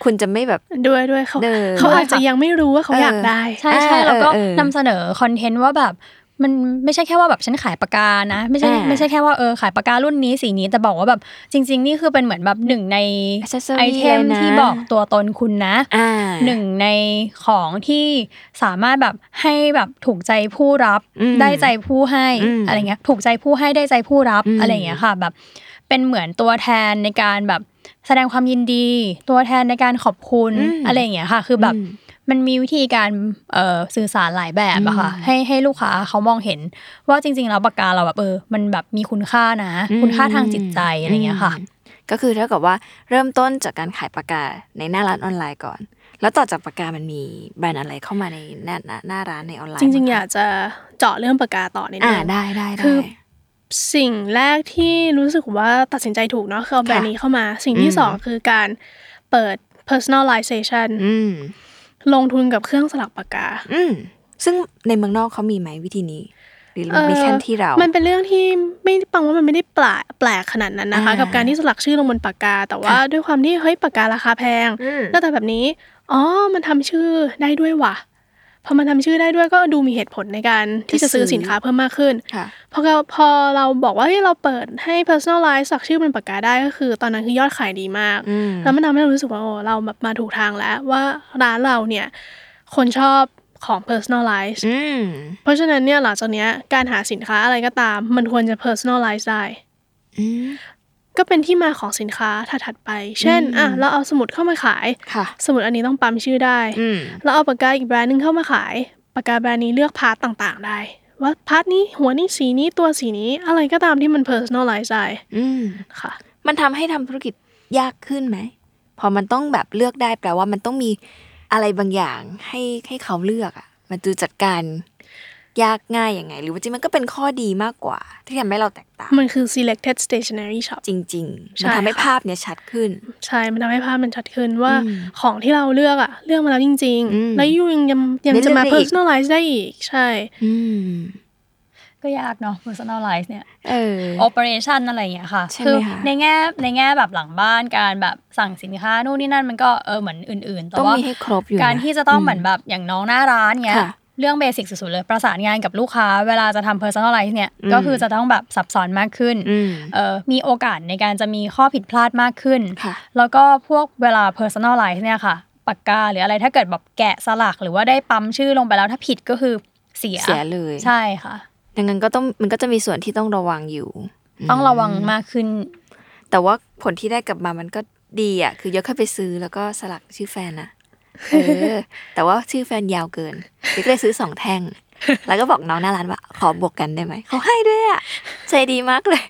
คุณจะไม่แบบด้วยด้วยเขาเออเขาอาจจะยังไม่รู้ว่าเขาอยากได้ ใช่ใช่เออแล้วก็เออนำเสนอคอนเทนต์ว่าแบบ มันไม่ใช่แค่ว่าแบบฉันขายปากกานะ ไม่ใช่อ่าไม่ใช่แค่ว่าเออขายปากการุ่นนี้สีนี้แต่บอกว่าแบบจริง ๆ นี่คือเป็นเหมือนแบบหนึ่งใน Accessory ไอเทมเลยนะที่บอกตัวตนคุณนะอ่าหนึ่งในของที่สามารถแบบให้แบบถูกใจผู้รับอืมได้ใจผู้ให้อืมอะไรเงี้ยถูกใจผู้ให้ได้ใจผู้รับอืมอะไรเงี้ยค่ะ แบบ เป็นเหมือนตัวแทนในการแบบแสดงความยินดี ตัวแทนในการขอบคุณอะไรอย่างเงี้ยค่ะ คือแบบอื มมันมีวิธีการเอ่อสื่อสารหลายแบบอะค่ะอืมให้ให้ลูกค้าเขามองเห็น ว่าจริง ๆ แล้วปากกาเราแบบเออมันแบบมีคุณค่านะ คุณค่าทางจิตใจอะไรเงี้ยค่ะอืมก็คือเท่ากับว่าเริ่มต้นจากการขายปากกาในหน้าร้านออนไลน์ก่อน แล้วต่อจากปากกามันมีแบรนด์อะไรเข้ามาในหน้าหน้าหน้าร้านในออนไลน์จริงๆบ้อยากจะเจาะเรื่องปากกาต่อนิดอ่านึงได้ได้ได้คือสิ่งแรกที่รู้สึกว่าตัดสินใจถูกเนาะคือเอาแบรนด์นี้เข้ามา สิ่งที่อืมสองคือการเปิด personalization อืม ลงทุนกับเครื่องสลักปากกา อืมซึ่งในเมืองนอกเขามีไหมวิธีนี้หรือมีแค่ที่เรา มันเป็นเรื่องที่ไม่ปังว่ามันไม่ได้แปลกแปลกขนาดนั้นนะคะอ่ากักับการที่สลักชื่อลงบนปากกา แต่ว่าค่ะด้วยความที่เฮ้ยปากการาคาแพงอืมหน้าตาแบบนี้อ๋อมันทำชื่อได้ด้วยว่ะ พอมันทำชื่อได้ด้วยก็ดูมีเหตุผลในการที่จะซื้อสินค้าเพิ่มมากขึ้นค่ะพอเราพอเราบอกว่าเฮ้ยเราเปิดให้ personalize สักชื่อบนปากกาได้ก็คือ ตอนนั้นคือยอดขายดีมากอืมแล้วมันทำให้เรารู้สึกว่าโอ้เราแบบมาถูกทางแล้วว่าร้านเราเนี่ย คนชอบของ personalize อืมเพราะฉะนั้นเนี่ยหลังจากเนี้ยการหาสินค้าอะไรก็ตาม มันควรจะ personalize ได้อืม ก็เป็นที่มาของสินค้าถัดๆไป เช่นอืมอะเราเอาสมุดเข้ามาขายค่ะสมุดอันนี้ต้องปั๊มชื่อได้อืมเราเอาปากกาอีกแบรนด์หนึงเข้ามาขาย ปากกาแบรนด์นี้เลือก part ต่างๆ ได้ ว่า part นี้หัวนี้สีนี้ตัวสีนี้อะไรก็ตามที่มัน personalize ได้อืมค่ะ มันทำให้ทำธุรกิจยากขึ้นไหม พอมันต้องแบบเลือกได้แปลว่ามันต้องมีอะไรบางอย่างให้ให้เขาเลือกอะ มันดูจัดการ ยากง่ายยังไง หรือว่าจริงมันก็เป็นข้อดีมากกว่า ที่ทำให้เราแตกต่าง มันคือ selected stationery shop จริงๆใช่มันทำให้ค่ะภาพเนี้ยชัดขึ้น ใช่ มันทำให้ภาพมันชัดขึ้นว่าอืมของที่เราเลือกอะเลือกมาแล้วจริงอืมๆแล้วยูยังยังยังได้เลืจะอกมาได้อีก personalize ได้อีก ใช่อืมก็ยากเนาะ personalize เนี่ย เออ operation อะไรอย่างเงี้ยค่ะใช่ไหมคือคะในแง่ในแง่แบบหลังบ้านการแบบสั่งสินค้านู่นนี่นั่นมันก็เออเหมือนอื่น ๆ แต่ต้องว่ามีให้ครบอยู่นะการที่จะต้องเหมือนแบบอย่างน้องหน้าร้านเงี้ยค่ะ เรื่องเบสิกสุดๆเลย ประสานงานกับลูกค้า เวลาจะทำ personalize เนี่ยอืมก็คือจะต้องแบบซับซ้อนมากขึ้นอืมเอ่อมีโอกาสในการจะมีข้อผิดพลาดมากขึ้นค่ะแล้วก็พวกเวลา personalize เนี่ยค่ะ ปากกาหรืออะไรถ้าเกิดแบบแกะสลัก หรือว่าได้ปั๊มชื่อลงไปแล้วถ้าผิดก็คือเสียเสียเลยใช่ค่ะ ดังนั้นก็ต้องมันก็จะมีส่วนที่ต้องระวังอยู่ ต้องระวังมากขึ้น แต่ว่าผลที่ได้กลับมามันก็ดีอะ คือยกเข้าไปซื้อแล้วก็สลักชื่อแฟนนะเออ แต่ว่าชื่อแฟนยาวเกินเด็กก็เลยซื้อสองแท่ง แล้วก็บอกน้องหน้าร้านว่า ขอบวกกันได้ไหม เขาให้ด้วยอะใจดีมากเลย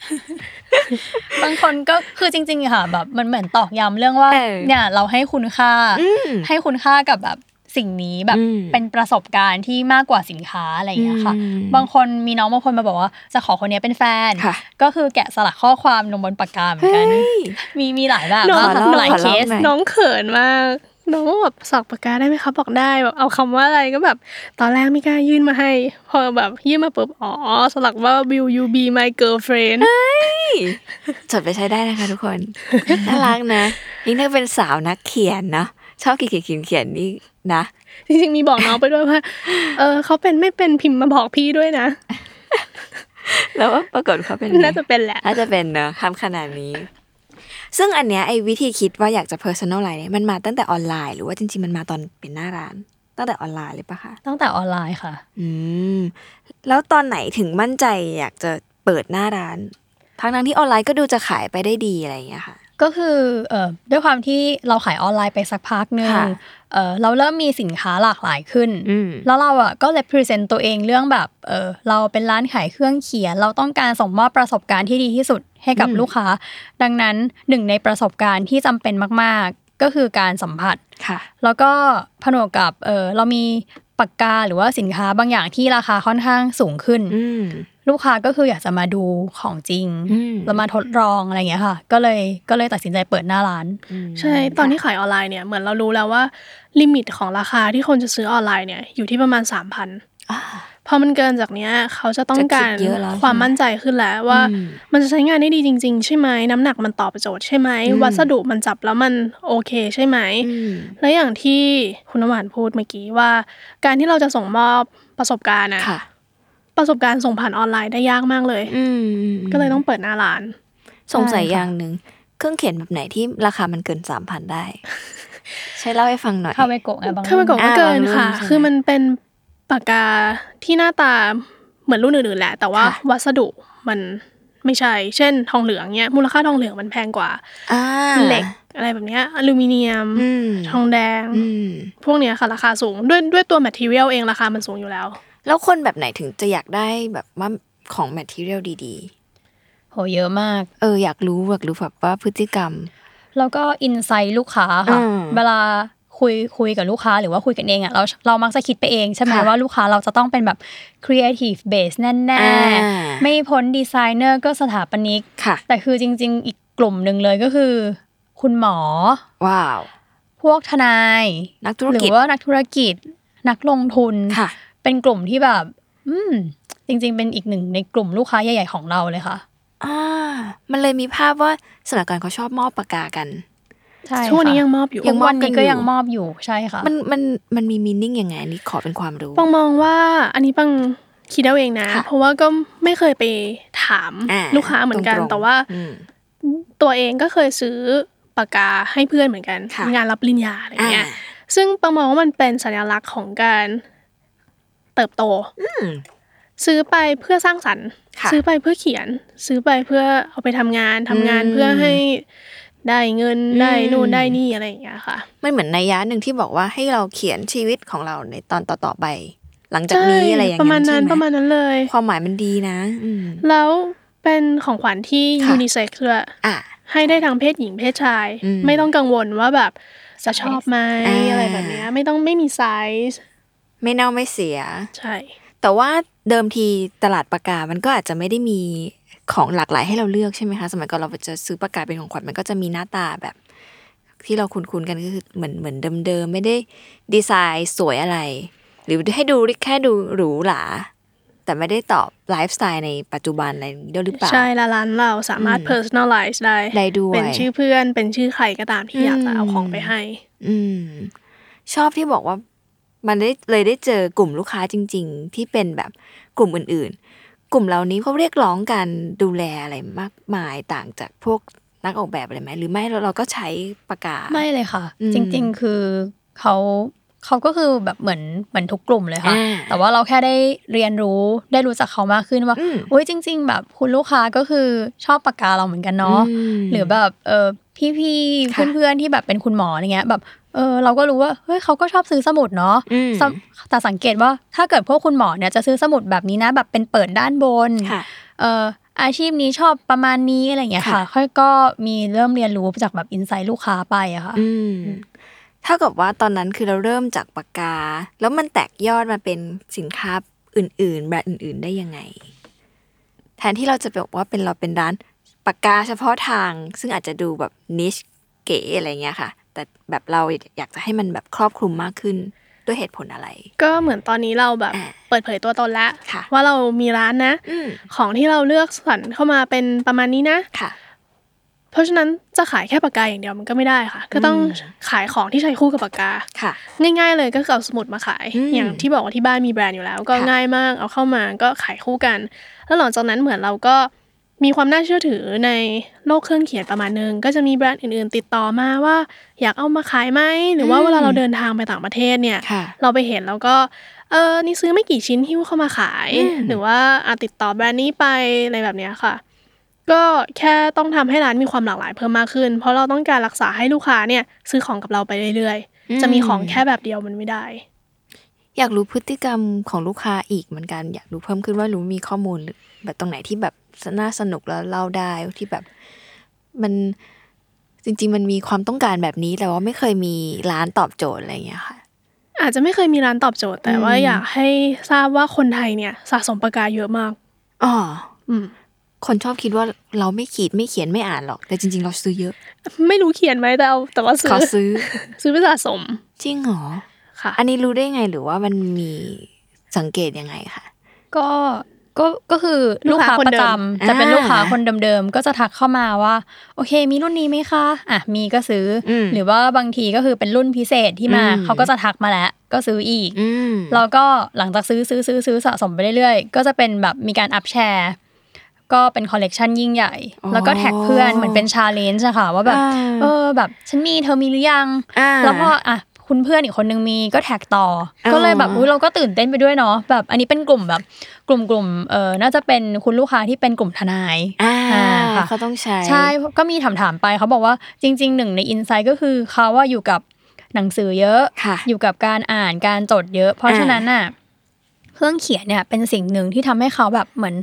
บางคนก็คือจริงๆอะค่ะ แบบ มันเหมือนตอกย้ำเรื่องว่าเออเนี่ย เราให้คุณค่าอืมให้คุณค่ากับแบบสิ่งนี้แบบอืมเป็นประสบการณ์ที่มากกว่าสินค้าอะไรอย่างเงี้ยค่ะอืมบางคนมีน้องบางคนมาบอกว่าจะขอคนนี้เป็นแฟนค่ะก็คือแกะสลักข้อความลงบนปากกาเหมือนกันเฮ้ยมีมีหลายแบบน้องมากขอเล่าหลายขอเคเล่าสหน่อยน้องเขินมาก น้องก็แบบสักปากกาได้ไหมครับบอกได้แบบเอาคำว่าอะไรก็แบบ ตอนแรกไม่กล้ายื่นมาให้ พอแบบยื่นมาปุ๊บอ๋อสลักว่า will you be my girlfriend จดไปใช้ได้นะคะทุกคนน่ารักนะยิ่งถ้าเป็นสาวนักเขียนเนาะชอบเขียนเขียนเขียนนี่นะจริงๆมีบอกน้องไปด้วยว่าเออเขาเป็นไม่เป็นพิมพ์มาบอกพี่ด้วยนะแล้วว่าปรากฏเขาเป็นไงน่าจะเป็นแหละน่าจะเป็นเนอะทำขนาดนี้ ซึ่งอันเนี้ยไอ้วิธีคิดว่าอยากจะ personalize เนี่ยมันมาตั้งแต่ออนไลน์ หรือว่าจริงๆมันมาตอนเป็นหน้าร้าน ตั้งแต่ออนไลน์เลยปะคะตั้งแต่ออนไลน์ค่ะ อืมแล้วตอนไหนถึงมั่นใจอยากจะเปิดหน้าร้านทั้งทั้งๆที่ออนไลน์ก็ดูจะขายไปได้ดีอะไรอย่างเงี้ยค่ะ ก็คือเอ่อด้วยความที่เราขายออนไลน์ไปสักพักหนึ่งค่ะเอ่อเราเริ่มมีสินค้าหลากหลายขึ้นอืมแล้วเราอะก็ represent ตัวเองเรื่องแบบเออเราเป็นร้านขายเครื่องเขียน เราต้องการส่งมอบประสบการณ์ที่ดีที่สุดให้กับอืมลูกค้า ดังนั้นหนึ่งในประสบการณ์ที่จำเป็นมาก ๆ ก็คือการสัมผัสค่ะแล้วก็ผนวกกับเออเรามีปากกาหรือว่าสินค้าบางอย่างที่ราคาค่อนข้างสูงขึ้นอืม ลูกค้าก็คืออยากจะมาดูของจริงอืมแล้วมาทดลองอะไรอย่างเงี้ยค่ะ ก็เลยก็เลยตัดสินใจเปิดหน้าร้าน ใช่ตอนที่ขายออนไลน์เนี่ยเหมือนเรารู้แล้วว่า ลิมิตของราคาที่คนจะซื้อออนไลน์เนี่ยอยู่ที่ประมาณ3,000อ่าพอมันเกินจากเนี้ยเขาจะต้องการจะคิดเยอะแล้วความใช่ไหมมั่นใจขึ้นแล้วว่าอืมมันจะใช้งานได้ดีจริง ๆ ใช่ไหมน้ำหนักมันตอบโจทย์ใช่ไหมอืมวัสดุมันจับแล้วมันโอเคใช่ไหมอืมและอย่างที่คุณน้ำหวานพูดเมื่อกี้ว่า การที่เราจะส่งมอบประสบการณ์อะค่ะ ประสบการณ์ส่งผ่านออนไลน์ได้ยากมากเลย อืมก็เลยต้องเปิดหน้าร้าน สงสัยใช่ค่ะอย่างหนึ่งเครื่องเขียนแบบไหนที่ราคามันเกินสามพันได้ ใช่เล่าให้ฟังหน่อยเข้าไปโกะไงบางข้าวมันกบอ่าก็เกินบางรุ่นค่ะใช่ไหมคือมันเป็นปากกาที่หน้าตาเหมือนรุ่นอื่นๆแหละ แต่ว่าค่ะวัสดุมันไม่ใช่ เช่น ทองเหลืองเนี้ยมูลค่าทองเหลืองมันแพงกว่าอ่าเหล็กอะไรแบบเนี้ยอลูมิเนียมอืมทองแดงอืมพวกเนี้ยค่ะราคาสูง ด้วยด้วยตัว material เองราคามันสูงอยู่แล้ว แล้วคนแบบไหนถึงจะอยากได้แบบว่าของ material ดีโหเยอะมากๆเอออยากรู้อยากรู้แบบว่าพฤติกรรม แล้วก็ insight ลูกค้าค่ะอืมเวลาคุยคุยกับลูกค้าหรือว่าคุยกันเองอะเราเรามักจะคิดไปเองใช่ไหมค่ะว่าลูกค้าเราจะต้องเป็นแบบ creative base แน่อ่าๆไม่พ้นดีไซเนอร์ก็สถาปนิกค่ะแต่คือจริง ๆ อีกกลุ่มหนึ่งเลยก็คือ คุณหมอ ว้าว พวกทนายนักธุรหรืกิจอว่านักธุรกิจนักลงทุนค่ะ เป็นกลุ่มที่แบบ อืม จริง ๆ เป็นอีกหนึ่งในกลุ่มลูกค้าใหญ่ ๆ ของเราเลยค่ะ อ่า มันเลยมีภาพว่าสมัยก่อนเขาชอบมอบปากกากันใช่ช่วงนี้ค่ะยังมอบอยู่ยังมอบวันนี้ก็กันอยู่ยังมอบอยู่ใช่ค่ะ มันมันมันมีมีนิ่งยังไงอันนี้ขอเป็นความรู้ปังมองว่า อันนี้ปังคิดเอาเองนะค่ะเพราะว่าก็ไม่เคยไปถามอ่ลูกค้าเหมือนกันตรงๆแต่ว่าอืมตัวเองก็เคยซื้อปากกาให้เพื่อนเหมือนกันค่ะงานรับปริญญาอะไรอ่าเงี้ย ซึ่งปังมองว่ามันเป็นสัญลักษณ์ของการ เติบโตมซื้อไปเพื่อสร้างสรรค์ค่ะซื้อไปเพื่อเขียน ซื้อไปเพื่อเอาไปทำงานทำงานอืมเพื่อให้ได้เงินอืมได้นู่นได้นี่อะไรอย่างเงี้ยค่ะ มันเหมือนในยยะหนึ่งที่บอกว่าให้เราเขียนชีวิตของเราในตอนต่อๆไป หลังจากนี้ใช่อะไรอย่างประมาณใช่นั้นไหประมาณนั้นเลย ความหมายมันดีนะอืมแล้วเป็นของขวัญที่ค่ะยูนิเซ็กซ์ด้วยอะให้ได้ทั้งเพศหญิงเพศชายอืมไม่ต้องกังวลว่าแบบจะชอบไหมอ่าอะไรแบบเนี้ยไม่ต้องไม่มีไซส์ ไม่เน่าไม่เสีย ใช่ แต่ว่าเดิมทีตลาดปากกา มันก็อาจจะไม่ได้มีของหลากหลายให้เราเลือกใช่ไหมคะ สมัยก่อนเราจะซื้อปากกาเป็นของขวัญมันก็จะมีหน้าตาแบบ ที่เราคุ้นๆกันก็คือเหมือนเหมือนเดิมๆไม่ได้ดีไซน์สวยอะไร หรือให้ดูแค่ดูหรูหราแต่ไม่ได้ตอบไลฟ์สไตล์ในปัจจุบันอะไรอย่างนี้ด้วยหรือเปล่า ใช่และร้านเราสามารถอืม personalize ได้ได้ด้วยเป็นชื่อเพื่อนเป็นชื่อใครก็ตามที่อยากจะเอาของไปให้ อืม ชอบที่บอกว่า มันได้เลยได้เจอกลุ่มลูกค้าจริง ๆ ที่เป็นแบบกลุ่มอื่น ๆ กลุ่มเหล่านี้เขาเรียกร้องการดูแลอะไรมากมายต่างจากพวกนักออกแบบอะไรไหมหรือไม่เราเราก็ใช้ปากกาไม่เลยค่ะอืมจริง ๆ คือเขาเขาก็คือแบบเหมือนเหมือนทุกกลุ่มเลยค่ะอ่าแต่ว่าเราแค่ได้เรียนรู้ได้รู้จักเขามากขึ้นว่าอืมอุ้ยจริง ๆ แบบคุณลูกค้าก็คือชอบปากกาเราเหมือนกันเนาะมหรือแบบเออพี่ๆค่ะเพื่อนๆที่แบบเป็นคุณหมออย่างเงี้ย แบบ เออเราก็รู้ว่าเฮ้ยเขาก็ชอบซื้อสมุดเนาะอืมสำแต่สังเกตว่าถ้าเกิดพวกคุณหมอเนี่ยจะซื้อสมุดแบบนี้นะ แบบเป็นเปิดด้านบนค่ะเอ่ออาชีพนี้ชอบประมาณนี้อะไรอย่างเงี้ยค่ะค่ะ ค่อยก็มีเริ่มเรียนรู้จากแบบอินไซต์ลูกค้าไปอะค่ะอืมเท่ากับว่าตอนนั้นคือเราเริ่มจากปากกา แล้วมันแตกยอดมาเป็นสินค้าอื่น ๆ แบรนด์อื่น ๆ ได้ยังไง แทนที่เราจะบอกว่าเป็นเราเป็นร้านปากกาเฉพาะทาง ซึ่งอาจจะดูแบบนิชเก๋อะไรเงี้ยค่ะ แต่แบบเราอยากจะให้มันแบบครอบคลุมมากขึ้นด้วยเหตุผลอะไร ก็เหมือนตอนนี้เราแบบอ่าเปิดเผยตัวตนแล้วค่ะว่าเรามีร้านนะอืมของที่เราเลือกสรรเข้ามาเป็นประมาณนี้นะค่ะเพราะฉะนั้นจะขายแค่ปากกาอย่างเดียวมันก็ไม่ได้ค่ะ ก็ต้องอืมขายของที่ใช้คู่กับปากกาค่ะ ง่ายๆเลยก็คือเอาสมุดมาขายอืมอย่างที่บอกว่าที่บ้านมีแบรนด์อยู่แล้ว ก็ค่ะง่ายมากเอาเข้ามาก็ขายคู่กัน แล้วหลังจากนั้นเหมือนเราก็ มีความน่าเชื่อถือในโลกเครื่องเขียนประมาณนึง ก็จะมีแบรนด์อื่นๆ ติดต่อมาว่า อยากเอามาขายไหมหรือว่าเวลาเราเดินทางไปต่างประเทศเนี่ยค่ะเราไปเห็นแล้วก็เออนี่ซื้อไม่กี่ชิ้นหิ้วเข้ามาขายอืมหรือว่าอาติดต่อแบรนด์นี้ไปอะไรแบบเนี้ยค่ะ ก็แค่ต้องทำให้ร้านมีความหลากหลายเพิ่มมากขึ้น เพราะเราต้องการรักษาให้ลูกค้าเนี่ยซื้อของกับเราไปเรื่อยๆ จะมีของแค่แบบเดียวมันไม่ได้ อยากรู้พฤติกรรมของลูกค้าอีกเหมือนกัน อยากรู้เพิ่มขึ้นว่ารู้มีข้อมูลหรือแบบตรงไหนที่แบบน่าสนุกแล้วเล่าได้ที่แบบมันจริง ๆ มันมีความต้องการแบบนี้แต่ว่าไม่เคยมีร้านตอบโจทย์อะไรอย่างเงี้ยค่ะ อาจจะไม่เคยมีร้านตอบโจทย์ แต่ว่าอืมอยากให้ทราบว่าคนไทยเนี่ย สะสมปากกาเยอะมากอ๋ออืมคนชอบคิดว่าเราไม่ขีดไม่เขียนไม่อ่านหรอก แต่จริง ๆ เราซื้อเยอะ ไม่รู้เขียนไหมแต่เอาแต่ว่าซื้ขอซื้อ ซื้อไปสะสม จริงเหรอ ค่ะ อันนี้รู้ได้ไงหรือว่ามันมีสังเกตยังไงคะก็ก็ก็คือลูกค้าประจำจะเป็นลูกค้าคนเดิมๆก็จะทักเข้ามาว่า โอเค มีรุ่นนี้ไหมคะอะมีก็ซื้ออมหรือว่าบางทีก็คือเป็นรุ่นพิเศษที่มาอืมเขาก็จะทักมาแล้ว ก็ซื้ออีกอืมแล้วก็หลังจากซื้อซื้อซื้อซื้อสะสมไปเรื่อยๆ ก็จะเป็นแบบมีการอัพแชร์ก็เป็นคอลเลกชันยิ่งใหญ่อ๋อแล้วก็แท็กเพื่อนเหมือนเป็น challenge อะค่ะว่าแบบอ่าเออแบบฉันมีเธอมีหรือยังอ่าแล้วพออะ คุณเพื่อนอีกคนนึงมีก็แท็กต่ออ๋อก็เลยแบบอุ้ยเราก็ตื่นเต้นไปด้วยเนาะแบบอันนี้เป็นกลุ่มแบบกลุ่มกลุ่มเออน่าจะเป็นคุณลูกค้าที่เป็นกลุ่มทนายอ่าอ่าค่ะเขาต้องใช้ใช่ก็มีถามถามๆไปเขาบอกว่าจริงๆหนึ่งในอินไซต์ก็คือเขาว่าอยู่กับหนังสือเยอะค่ะอยู่กับการอ่านการจดเยอะ เพราะอ่าฉะนั้นน่ะ เครื่องเขียนเนี่ยเป็นสิ่งหนึ่งที่ทำให้เขาแบบเหมือน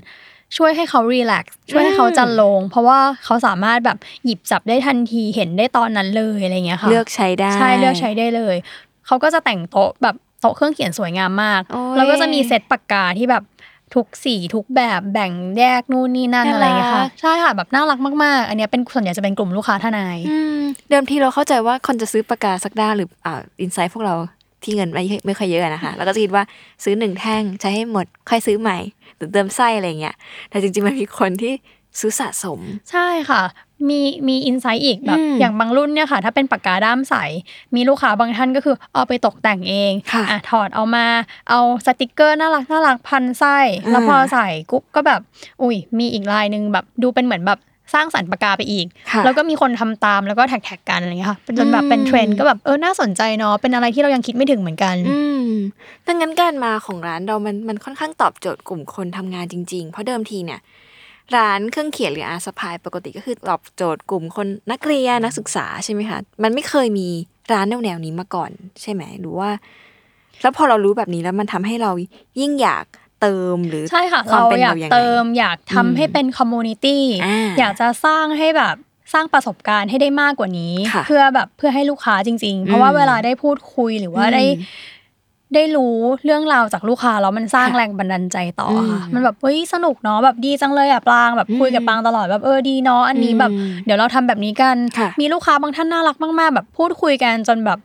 ช่วยให้เขารีแลกซ์ช่วยให้เขาจันลง เพราะว่าเขาสามารถแบบหยิบจับได้ทันทีเห็นได้ตอนนั้นเลยอะไรเงี้ยค่ะเลือกใช้ได้ใช่เลือกใช้ได้เลย เขาก็จะแต่งโต๊ะแบบโต๊ะเครื่องเขียนสวยงามมากโอ้ยแล้วก็จะมีเซตปากกาที่แบบทุกสีทุกแบบแบ่งแยกนู่นนี่นั่นน่ารักอะไรอย่างเงี้ยค่ะใช่ค่ะแบบน่ารักมากๆ อันเนี้ยเป็นส่วนใหญ่จะเป็นกลุ่มลูกค้าทนายอืมเดิมทีเราเข้าใจว่าคนจะซื้อปากกาสักด้านหรืออ่าอินไซต์พวกเรา ที่เงินไม่ไม่ค่อยเยอะนะคะแล้วก็จะคิดว่าซื้อหนึ่งแท่งใช้ให้หมดค่อยซื้อใหม่หรือเติมไส้อะไรเงี้ยแต่จริงๆมันมีคนที่ซื้อสะสม ใช่ค่ะ มีมี insight อีกแบบอืมอย่างบางรุ่นเนี่ยค่ะ ถ้าเป็นปากกาด้ามใส มีลูกค้าบางท่านก็คือเอาไปตกแต่งเองค่ะอะถอดเอามาเอาสติกเกอร์น่ารักน่ารักพันไส้ แล้วพอใส่กุ๊บก็แบบ อุ้ยมีอีกลายหนึ่งแบบดูเป็นเหมือนแบบ สร้างสรรค์ปากกาไปอีกค่ะแล้วก็มีคนทำตามแล้วก็แท็กๆกันอะไรอย่างเงี้ยค่ะจนแบบเป็นอืมเทรนด์ก็แบบเออน่าสนใจเนาะเป็นอะไรที่เรายังคิดไม่ถึงเหมือนกันอืมดังนั้นการมาของร้านเรามันมันค่อนข้างตอบโจทย์กลุ่มคนทำงานจริง ๆ เพราะเดิมทีเนี่ยร้านเครื่องเขียนหรืออาสพายปกติก็คือตอบโจทย์กลุ่มคนนักเรียนนักศึกษาใช่ไหมคะมันไม่เคยมีร้านแนวแนวๆนี้มาก่อน ใช่ไหมหรือว่า แล้วพอเรารู้แบบนี้แล้วมันทำให้เรายิ่งอยาก เติมหรือใช่ค่ะความเราเป็นอยากเรายังไงเติมอยากทำอืมให้เป็นคอมมูนิตี้อ่าอยากจะสร้างให้แบบสร้างประสบการณ์ให้ได้มากกว่านี้ค่ะเพื่อแบบเพื่อให้ลูกค้าจริง ๆ เพราะว่าเวลาได้พูดคุยหรือว่าได้อืมได้รู้เรื่องราวจากลูกค้าแล้วมันสร้างค่ะแรงบันดาลใจต่ออค่ะอืมมันแบบเฮ้ยสนุกเนาะแบบดีจังเลยอะปรางแบบคุยกับอืมปรางตลอดแบบเออดีเนาะอันนี้แบบอืมเดี๋ยวเราทำแบบนี้กันค่ะมีลูกค้าบางท่านน่ารักมาก ๆ แบบพูดคุยกันจนแบบ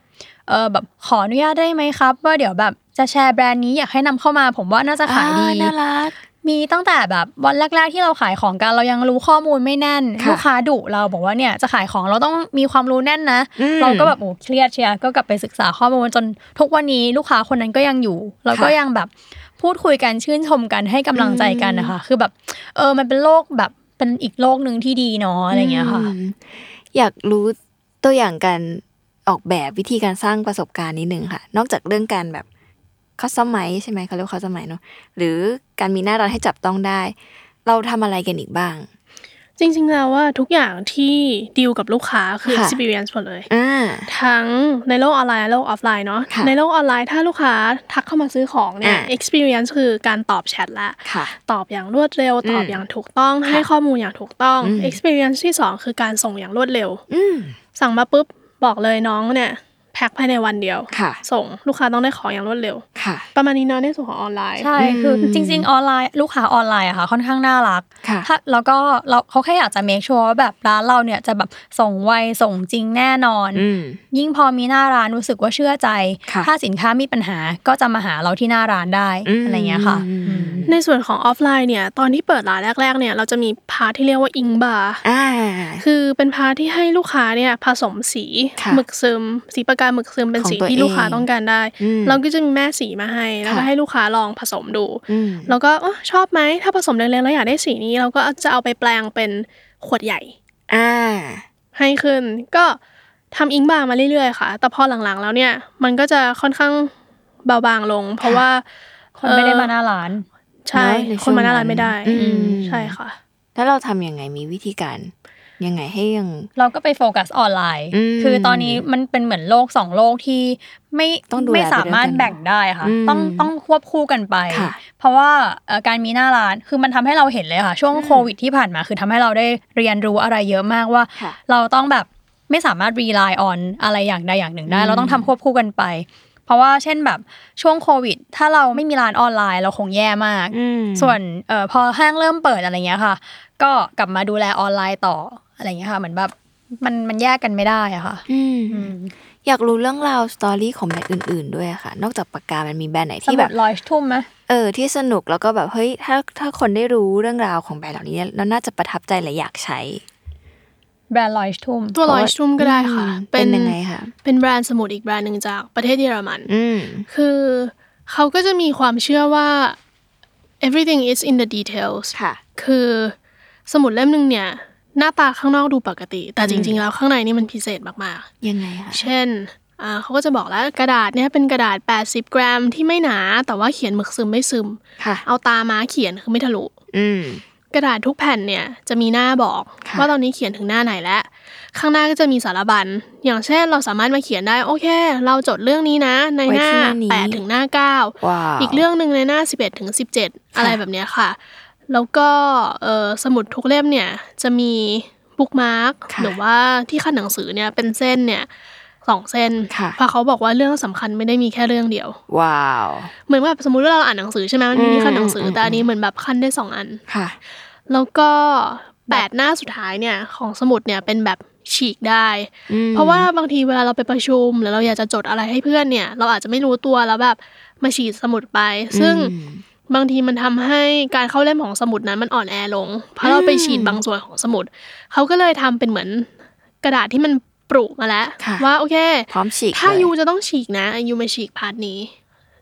เออแบบขออนุญาตได้ไหมครับ ว่าเดี๋ยวแบบ จะแชร์แบรนด์นี้อยากให้นำเข้ามา ผมว่าน่าจะขายดีอ่น่ารักมีตั้งแต่แบบวันแรก ๆ ที่เราขายของกันเรายังรู้ข้อมูลไม่แน่นค่ะลูกค้าดุเราบอกว่าเนี่ยจะขายของเราต้องมีความรู้แน่นนะอืมเราก็แบบโอ้เครียดเชียร์ก็กลับไปศึกษาข้อมูลจนทุกวันนี้ลูกค้าคนนั้นก็ยังอยู่แล้วก็ค่ะยังแบบพูดคุยกันชื่นชมกันให้กำลังใจกันนะคะ คือแบบเออมันเป็นโลกแบบเป็นอีกโลกหนึ่งที่ดีเนาะอะไรอย่างเงี้ยค่ะมอยากรู้ตัวอย่างการออกแบบวิธีการสร้างประสบการณ์นิดนึงค่ะ นอกจากเรื่องการแบบ คัสตอมไมใช่ไหมเขาเรียกคัสตอมไมเนาะหรือการมีหน้าร้านให้จับต้องได้ เราทำอะไรกันอีกบ้าง จริงๆแล้วว่าทุกอย่างที่ดีลกับลูกค้าคือค่ะ experience หมดเลยอ่าทั้งในโลกออนไลน์และโลกออฟไลน์เนาะค่ะในโลกออนไลน์ถ้าลูกค้าทักเข้ามาซื้อของเนี่ยอ่า experience คือการตอบแชทละค่ะตอบอย่างรวดเร็ว ตอบอืมอย่างถูกต้องค่ะให้ข้อมูลอย่างถูกต้องอืม experience ที่สองคือการส่งอย่างรวดเร็วอืมสั่งมาปุ๊บบอกเลยน้องเนี่ย แพ็คภายในวันเดียวค่ะ ส่งลูกค้าต้องได้ของอย่างรวดเร็วค่ะ ประมาณนี้เนาะในส่วนของออนไลน์ใช่คืออืมจริง ๆ ออนไลน์ ลูกค้าออนไลน์อะค่ะค่อนข้างน่ารักค่ะถ้าแล้วก็เราเขาแค่อยากจะ make sure ว่าแบบร้านเราเนี่ยจะแบบส่งไวส่งจริงแน่นอนอืมยิ่งพอมีหน้าร้านรู้สึกว่าเชื่อใจค่ะถ้าสินค้ามีปัญหาก็จะมาหาเราที่หน้าร้านได้อืมอะไรเงี้ยค่ะอืมอืมในส่วนของออฟไลน์เนี่ยตอนที่เปิดร้านแรก ๆ เนี่ยเราจะมี part ที่เรียกว่า ink bar อ่าคือเป็น part ที่ให้ลูกค้าเนี่ยผสมสีค่ะหมึกซึมสีปากกาหมึกซึมเป็นของสีตัวที่ลูกค้าเองต้องการได้อืมเราก็จะมีแม่สีมาให้ แล้วก็ค่ะให้ลูกค้าลองผสมดูอืมแล้วก็เอ้อชอบไหมถ้าผสมเล็กๆแล้วอยากได้สีนี้ เราก็จะเอาไปแปลงเป็นขวดใหญ่ อ่า ให้ขึ้นก็ทำอิงบาร์มาเรื่อยๆค่ะ แต่พอหลังๆ แล้วเนี่ย มันก็จะค่อนข้างเบาบางลง เพราะว่าคนไม่ได้เอ่อมาหน้าร้าน ใช่เนอะในคนมาหน้าช่วงร้านไม่ได้อืมใช่ค่ะ แล้วเราทำยังไงมีวิธีการ ยังไงให้ยัง เราก็ไปโฟกัสออนไลน์อืมคือตอนนี้มันเป็นเหมือนโลกสองโลกที่ไม่ต้องดูแลไม่สามารถไปด้วยกันแบ่งได้ค่ะอืมต้องต้องควบคู่กันไปค่ะเพราะว่าเอ่อการมีหน้าร้านคือมันทำให้เราเห็นเลยค่ะ ช่วงโควิดที่ผ่านมาคือทำให้เราได้เรียนรู้อะไรเยอะมากว่าค่ะเราต้องแบบไม่สามารถ rely on อะไรอย่างใดอย่างหนึ่งได้อืมเราต้องทำควบคู่กันไป เพราะว่าเช่นแบบช่วงโควิด ถ้าเราไม่มีร้านออนไลน์ เราคงแย่มากอืมส่วนเอ่อพอห้างเริ่มเปิดอะไรเงี้ยค่ะ ก็กลับมาดูแลออนไลน์ต่ออะไรเงี้ยค่ะ เหมือนแบบมันมันแยกกันไม่ได้อะค่ะ อืมอืมอยากรู้เรื่องราว story ของแบรนด์อื่น ๆ ด้วยอะค่ะ นอกจากปากกา มันมีแบรนด์ไหนที่มุแบบ Leuchtturm ไหมเออ ที่สนุกแล้วก็แบบเฮ้ยถ้าถ้าคนได้รู้เรื่องราวของแบรนด์เหล่านี้แล้วน่าจะประทับใจและอยากใช้ แบรนด์ลอยทุ่มตัวลอยชุ่มก็ได้ค่ะอืมเป็นยังไงคะเป็นแบรนด์สมุดอีกแบรนด์หนึ่งจากประเทศเยอรมันอืมคือเขาก็จะมีความเชื่อว่า everything is in the details ค่ะ คือสมุดเล่มหนึ่งเนี่ย หน้าตาข้างนอกดูปกติ แต่จริง ๆ แล้วข้างในนี่มันพิเศษมากยังไงคะๆเช่นอ่าเขาก็จะบอกแล้วกระดาษเนี่ยเป็นกระดาษ 80 กรัมที่ไม่หนา แต่ว่าเขียนหมึกซึมไม่ซึมค่ะเอาตาม้าเขียนคือไม่ทะลุอืมกระดาษทุกแผ่นเนี่ยจะมีหน้าบอกค่ะว่าตอนนี้เขียนถึงหน้าไหนแล้ว ข้างหน้าก็จะมีสารบัญ อย่างเช่นเราสามารถมาเขียนได้โอเค เราจดเรื่องนี้นะ ในหน้าไว้ที่หน้านี้แปดถึงหน้าเก้าว้าวอีกเรื่องหนึ่งในหน้า 11ถึง17 อะไรแบบเนี้ยค่ะ แล้วก็เอ่อสมุดทุกเล่มเนี่ยจะมีบุ๊กมาร์กค่ะหรือว่าที่ขั้นหนังสือเนี่ยเป็นเส้นเนี่ยสองเส้นค่ะเพราะเขาบอกว่าเรื่องสำคัญไม่ได้มีแค่เรื่องเดียว ว้าว เหมือนแบบสมมติว่าเราอ่านหนังสือใช่ไหมมันมีที่ขั้นหนังสืออืมแต่อันนี้เหมือนแบบขั้นได้สองอันค่ะ แล้วก็แปดหน้าสุดท้ายเนี่ยของสมุดเนี่ยเป็นแบบฉีกได้อืมเพราะว่าบางทีเวลาเราไปประชุม หรือเราอยากจะจดอะไรให้เพื่อนเนี่ย เราอาจจะไม่รู้ตัวแล้วแบบมาฉีดสมุดไป ซึ่งอืม บางทีมันทำให้การเข้าเล่มของสมุดนั้นมันอ่อนแอลง เพราะเราไปฉีดบางส่วนของสมุด เขาก็เลยทำเป็นเหมือนกระดาษที่มันปรุมาแล้วค่ะว่าโอเค พร้อมฉีก ถ้าเลย you จะต้องฉีกนะ you มาฉีก part นี้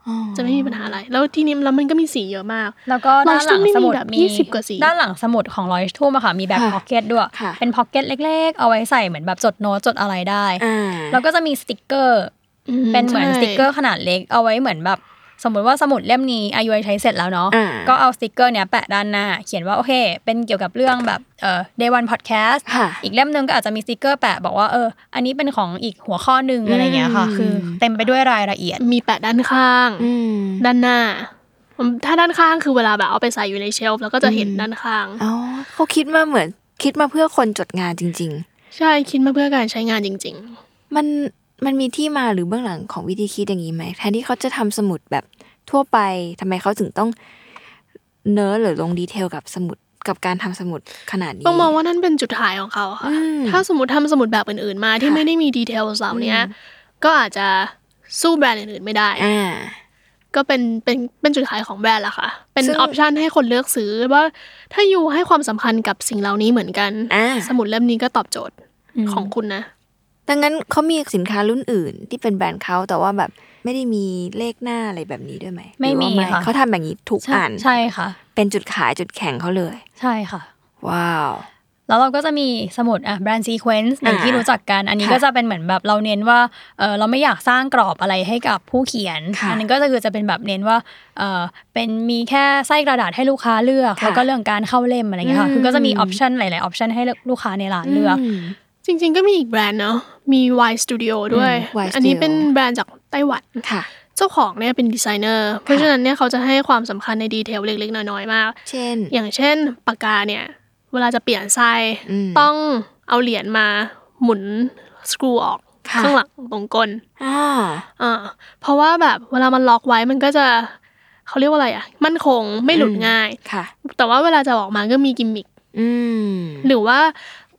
อ๋อจะไม่มีปัญหาอะไร แล้วทีนี้แล้วมันก็มีสีเยอะมาก แล้วก็ด้านหลังสมุด Lodge มีมีแบบ20กว่าสี ด้านหลังสมุดของ Leuchtturm อะค่ะมีแบบค่ะ pocket ด้วยค่ะเป็น pocket เล็ก ๆ เอาไว้ใส่เหมือนแบบจดโน้ตจดอะไรได้อ่าแล้วก็จะมีสติกเกอร์อืมเป็นเหมือนใช่สติกเกอร์ขนาดเล็กเอาไว้เหมือนแบบ สมมติว่าสมุดเล่มนี้อายุใช้เสร็จแล้วเนาะอ่าก็เอาสติกเกอร์เนี้ยแปะด้านหน้า เขียนว่าโอเค เป็นเกี่ยวกับเรื่องแบบเอ่อ day one podcast ค่ะอีกเล่มหนึงก็อาจจะมีสติกเกอร์แปะบอกว่าเอออันนี้เป็นของอีกหัวข้อหนึ่งอะไรเงี้ยค่ะอืมคือ เต็มไปด้วยรายละเอียด มีแปะด้านข้างอืมด้านหน้าถ้าด้านข้างคือเวลาแบบเอาไปใส่อยู่ใน shelf แล้วก็จะเห็นอืมด้านข้างอ๋อเขาคิดมาเหมือนคิดมาเพื่อคนจดงานจริงใช่คิดมาเพื่อการใช้งานจริง ๆ มัน มันมีที่มาหรือเบื้องหลังของวิธีคิดอย่างนี้ไหมแทนที่เขาจะทำสมุดแบบทั่วไปทำไมเขาถึงต้องเนื้อหรือลง detail กับสมุดกับการทำสมุดขนาดนี้ๆต้องมองว่านั่นเป็นจุดขายของเขาค่ะอืมถ้าสมมติทำสมุดแบบอื่นๆมาที่ค่ะไม่ได้มี detail เหล่านี้ก็อาจจะสู้แบรนด์อื่นๆไม่ได้อ่าก็เป็นเป็นเป็นจุดขายของแบรนด์ละค่ะ เป็นซึ่ง option ให้คนเลือกซื้อว่าถ้า you ให้ความสำคัญกับสิ่งเหล่านี้เหมือนกันอ่าสมุดเล่มนี้ก็ตอบโจทย์อืมของคุณนะ ดังนั้นเขามีสินค้ารุ่นอื่น ที่เป็นแบรนด์เขาแต่ว่าแบบไม่ได้มีเลขหน้าอะไรแบบนี้ด้วยไหมไม่หรือมีว่าค่ะเขาทำแบบนี้ทุกใช่อันใช่ค่ะ เป็นจุดขายจุดแข็งเขาเลย ใช่ค่ะ ว้าวแล้วเราก็จะมีสมุดอะแบรนด์ซีเควนซ์อย่างที่อ่ารู้จักกัน อันนี้ค่ะก็จะเป็นเหมือนแบบเราเน้นว่าเออเราไม่อยากสร้างกรอบอะไรให้กับผู้เขียนค่ะอันนี้ก็จะคือจะเป็นแบบเน้นว่าเออเป็นมีแค่ไส้กระดาษให้ลูกค้าเลือกค่ะแล้วก็เรื่องการเข้าเล่มอะไรอย่างเงี้ยค่ะอืมคือก็จะมีออปชันหลาย ๆ option ให้ลูกค้าในร้านเลือกอืม จริง ๆ ก็มีอีกแบรนด์เนาะมี Y Studio ด้วยอืม Y อันนี้ Studio เป็นแบรนด์จากไต้หวันค่ะ เจ้าของเนี่ยเป็นดีไซเนอร์ เพราะฉะนั้นเนี่ยเขาจะให้ความสำคัญใน detail เล็กๆ น้อยๆ มาก เช่น อย่างเช่นปากกาเนี่ย เวลาจะเปลี่ยนไส้อืม ต้องเอาเหรียญมาหมุนสกรูออกค่ะ ข้างหลังตรงก้นอ่าอ่าเพราะว่าแบบเวลามันล็อกไว้มันก็จะเขาเรียกว่าอะไรอะมั่นคงไม่หลุดอืมง่าย ค่ะ แต่ว่าเวลาจะออกมาก็มีกิมมิค อืม หรือว่า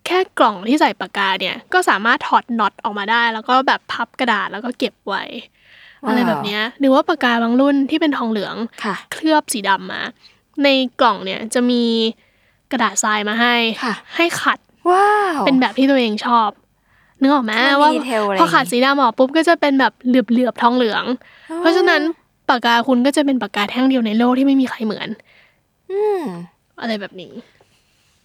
แค่กล่องที่ใส่ปากกาเนี่ยก็สามารถถอดน็อตออกมาได้ แล้วก็แบบพับกระดาษแล้วก็เก็บไว้ว้าวอะไรแบบเนี้ยหรือว่าปากกาบางรุ่นที่เป็นทองเหลืองค่ะเคลือบสีดำมา ในกล่องเนี่ยจะมีกระดาษทรายมาให้ค่ะให้ขัดว้าวเป็นแบบที่ตัวเองชอบนึกออกไหมมันมีว่าดีเทลอะไรพอขัดสีดำออกปุ๊บก็จะเป็นแบบเหลือบๆทองเหลือง เพราะฉะนั้นปากกาคุณก็จะเป็นปากกาแท่งเดียวในโลกที่ไม่มีใครเหมือน อืมอะไรแบบนี้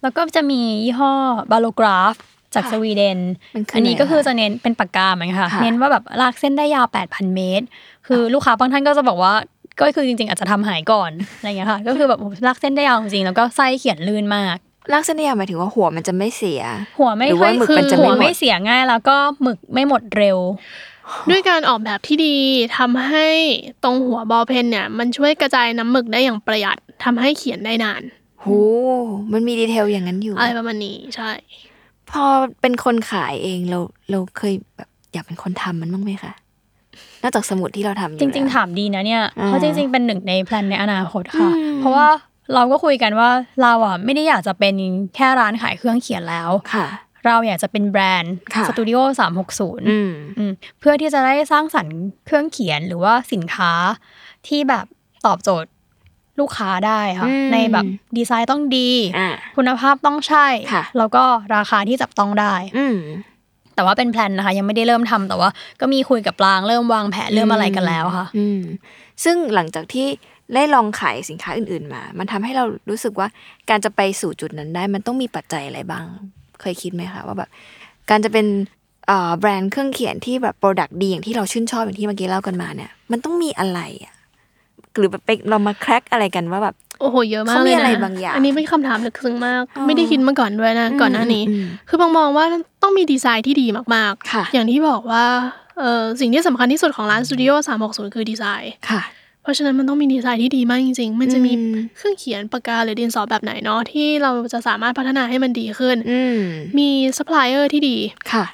แล้วก็จะมียี่ห้อบาโลกราฟจากค่ะสวีเดนมันคืออันนี้ก็อะไรคือคะจะเน้นเป็นปากกาเหมือนกันค่ะค่ะ เน้นว่าแบบลากเส้นได้ยาว 8,000 เมตร คือลูกค้าบางท่านก็จะบอกว่าก็คือจริงๆ อาจจะทำหายก่อนอะไรอย่างเงี้ยค่ะ ก็คือแบบโอ้โหลากเส้นได้ยาวจริงๆ แล้วก็ไส้เขียนลื่นมากลากเส้นได้ยาวหมายถึงว่าหัวมันจะไม่เสีย หัวไม่หรือค่อว่ายหมึกคือมันจะไม่หัวหมดไม่เสียง่าย แล้วก็หมึกไม่หมดเร็ว ด้วยการออกแบบที่ดีทำให้ตรงหัวบอลเพนเนี่ย มันช่วยกระจายน้ำหมึกได้อย่างประหยัดทำให้เขียนได้นาน โหมันมีดีเทลอย่างนั้นอยู่ อะไรประมาณนี้ใช่ พอเป็นคนขายเองเราเราเคยแบบอยากเป็นคนทำมันบ้างไหมคะนอกจากสมุดที่เราทำอยู่จริงๆแล้วถามดีนะเนี่ยอ่าเพราะจริง ๆ เป็นหนึ่งในแพลนในอนาคตค่ะอืมเพราะว่าเราก็คุยกันว่าเราอะไม่ได้อยากจะเป็นแค่ร้านขายเครื่องเขียนแล้วค่ะ เราอยากจะเป็นแบรนด์ค่ะสตูดิโอสามหกศูนย์อืมเพื่อที่จะได้สร้างสรรค์เครื่องเขียนหรือว่าสินค้าที่แบบตอบโจทย์ ลูกค้าได้ค่ะอืมในแบบดีไซน์ต้องดีอ่าคุณภาพต้องใช่ค่ะแล้วก็ราคาที่จับต้องได้อืมแต่ว่าเป็นแพลนนะคะ ยังไม่ได้เริ่มทำแต่ว่าก็มีคุยกับปลางเริ่มวางแผนเริ่มอะไรกันแล้วค่ะอืมซึ่งหลังจากที่ได้ลองขายสินค้าอื่นๆมา มันทำให้เรารู้สึกว่าการจะไปสู่จุดนั้นได้ มันต้องมีปัจจัยอะไรบ้าง เคยคิดไหมคะว่าแบบการจะเป็นเอ่อแบรนด์เครื่องเขียนที่แบบ product ดีอย่างที่เราชื่นชอบอย่างที่เมื่อกี้เล่ากันมาเนี่ย มันต้องมีอะไรอะ หรือแบบไปเรามา crack อะไรกันว่าแบบโอ้โหเยอะมากเขามีเลยนะอะไรบางอย่างอันนี้เป็นคำถามลึกซึ้งมากอ๋อไม่ได้คิดมาก่อนด้วยนะก่อนหน้านี้อืมคือบางมองว่าต้องมีดีไซน์ที่ดีมากค่ะๆอย่างที่บอกว่าเออสิ่งที่สำคัญที่สุดของร้านสตูดิโอ360คือดีไซน์ค่ะ เพราะฉะนั้นมันต้องมีดีไซน์ที่ดีมากจริง ๆ มันจะมีอืมเครื่องเขียนปากกาหรือดินสอแบบไหนเนาะที่เราจะสามารถพัฒนาให้มันดีขึ้นอืมมีซัพพลายเออร์ที่ดีค่ะ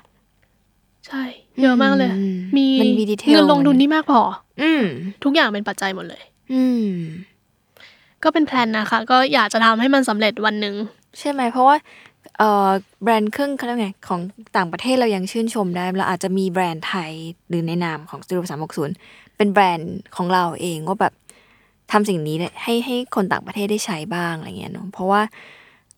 ใช่ เยอะมากเลยอืมมีมันมี detail เงินลงทุนที่มากพอ อืมทุกอย่างเป็นปัจจัยหมดเลย อืมก็เป็น plan นะคะ ก็อยากจะทำให้มันสำเร็จวันหนึ่งใช่ไหม เพราะว่าเอ่อแบรนด์เครื่องเขาเรียกไงของต่างประเทศเรายังชื่นชมได้เราอาจจะมีแบรนด์ไทยหรือในนามของ Studio 360เป็นแบรนด์ของเราเองว่าแบบทำสิ่งนี้เนี่ยให้ให้คนต่างประเทศได้ใช้บ้างอะไรเงี้ยเนาะเพราะว่า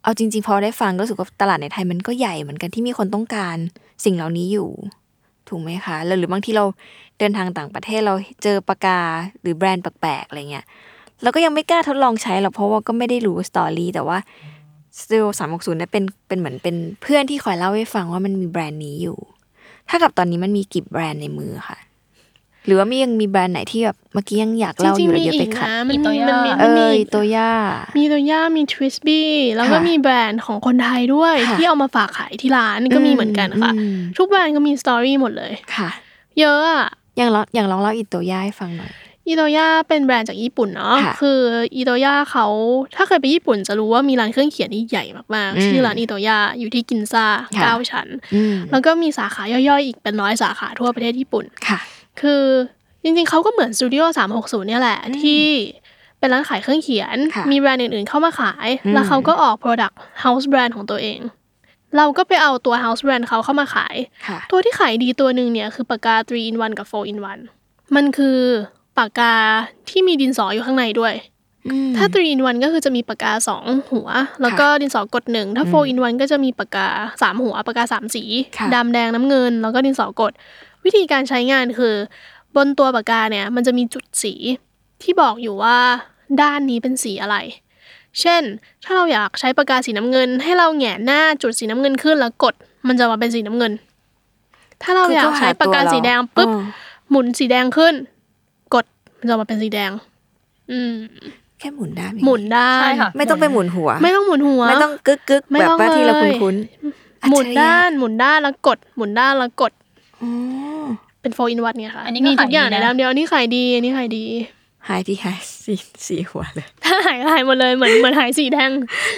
เอาจริง ๆ พอได้ฟังก็รู้สึกว่าตลาดในไทยมันก็ใหญ่เหมือนกันที่มีคนต้องการสิ่งเหล่านี้อยู่ ถูกไหมคะแล้วหรือบางที่เราเดินทางต่างประเทศเราเจอปากกาหรือแบรนด์แปลกๆอะไรเงี้ยเราก็ยังไม่กล้าทดลองใช้หรอกเพราะว่าก็ไม่ได้รู้สตอรี่แต่ว่าสตูดิโอสามหกศูนย์เนี่ยเป็นเป็นเหมือนเป็นเพื่อนที่คอยเล่าให้ฟังว่ามันมีแบรนด์นี้อยู่ ถ้ากับตอนนี้มันมีกี่แบรนด์ในมือค่ะ หรือว่ามียังมีแบรนด์ไหนที่แบบเมื่อกี้ยังอยากจเล่าอริงยู่ๆเลยมีเดี๋ยวอีไปกขัดนะมันอีโตมีย่ามันมีเอมันมีอตัวย่า มีตัวย่ามีทวิสบี้แล้วก็ค่ะมีแบรนด์ของคนไทยด้วยค่ะที่เอามาฝากขายที่ร้านก็มีเหมือนกันค่ะอืมทุกแบรนด์ก็มีสตอรี่หมดเลยค่ะ เยอะอะอย่างลองอย่างลองเล่าอีตัวย่าให้ฟังหน่อยอีโตย่าเป็นแบรนด์จากญี่ปุ่นเนาะค่ะคืออีโตย่าเขาถ้าเคยไปญี่ปุ่นจะรู้ว่ามีร้านเครื่องเขียนที่ใหญ่มากอืมๆชื่อร้านอีโตย่าอยู่ที่กินซ่าค่ะเก้าชั้นอืมแล้วก็มีสาขาย่อยๆ อีกเป็นร้อยสาขาทั่วประเทศญี่ปุ่น ค่ะ คือจริงๆเขาก็เหมือนสตูดิโอ360เนี่ยแหละ ที่เป็นร้านขายเครื่องเขียนค่ะมีแบรนด์อื่นๆเข้ามาขายอืมแล้วเขาก็ออก Product House Brand ของตัวเอง เราก็ไปเอาตัว House Brand เขาเข้ามาขายค่ะตัวที่ขายดีตัวหนึ่งเนี่ยคือปากกา 3 in 1 กับ 4 in 1 มันคือปากกาที่มีดินสออยู่ข้างในด้วยอืมถ้า 3 in 1 ก็คือจะมีปากกา 2 หัว แล้วก็ดินสอกดหนึ่ง ถ้า 4 in 1 ก็จะมีปากกา 3 หัว ปากกา 3 สีค่ะดำแดงน้ำเงิน แล้วก็ดินสอกด วิธีการใช้งานคือบนตัวปากกาเนี่ยมันจะมีจุดสีที่บอกอยู่ว่าด้านนี้เป็นสีอะไร เช่น ถ้าเราอยากใช้ปากกาสีน้ำเงิน ให้เราแหงนหน้าจุดสีน้ำเงินขึ้นแล้วกด มันจะมาเป็นสีน้ำเงิน ถ้าเราอยากใช้ปากกาสีแดงปุ๊บเออหมุนสีแดงขึ้น กดมันจะมาเป็นสีแดง อืมแค่หมุนได้หมุนได้ใช่ค่ะไม่ต้องไปหมุนหัว ไม่ต้องหมุนหัว ไม่ต้องกึกกึกไม่แบบต้องว่าที่เราเลยคุ้นๆหมุนอัจฉริยะด้านหมุนด้านแล้วกด หมุนด้านแล้วกดอ๋อ เป็นโฟอินวันเนี่ยค่ะ อันนี้ก็มีทุกอย่างขายดีในนะด้านเดียวอันนี้ขายดีอันนี้ขายดี หายที่หายสีสีหัวเลย ถ้าหายหายหมดเลยเหมือนเหมือนหายสีแดง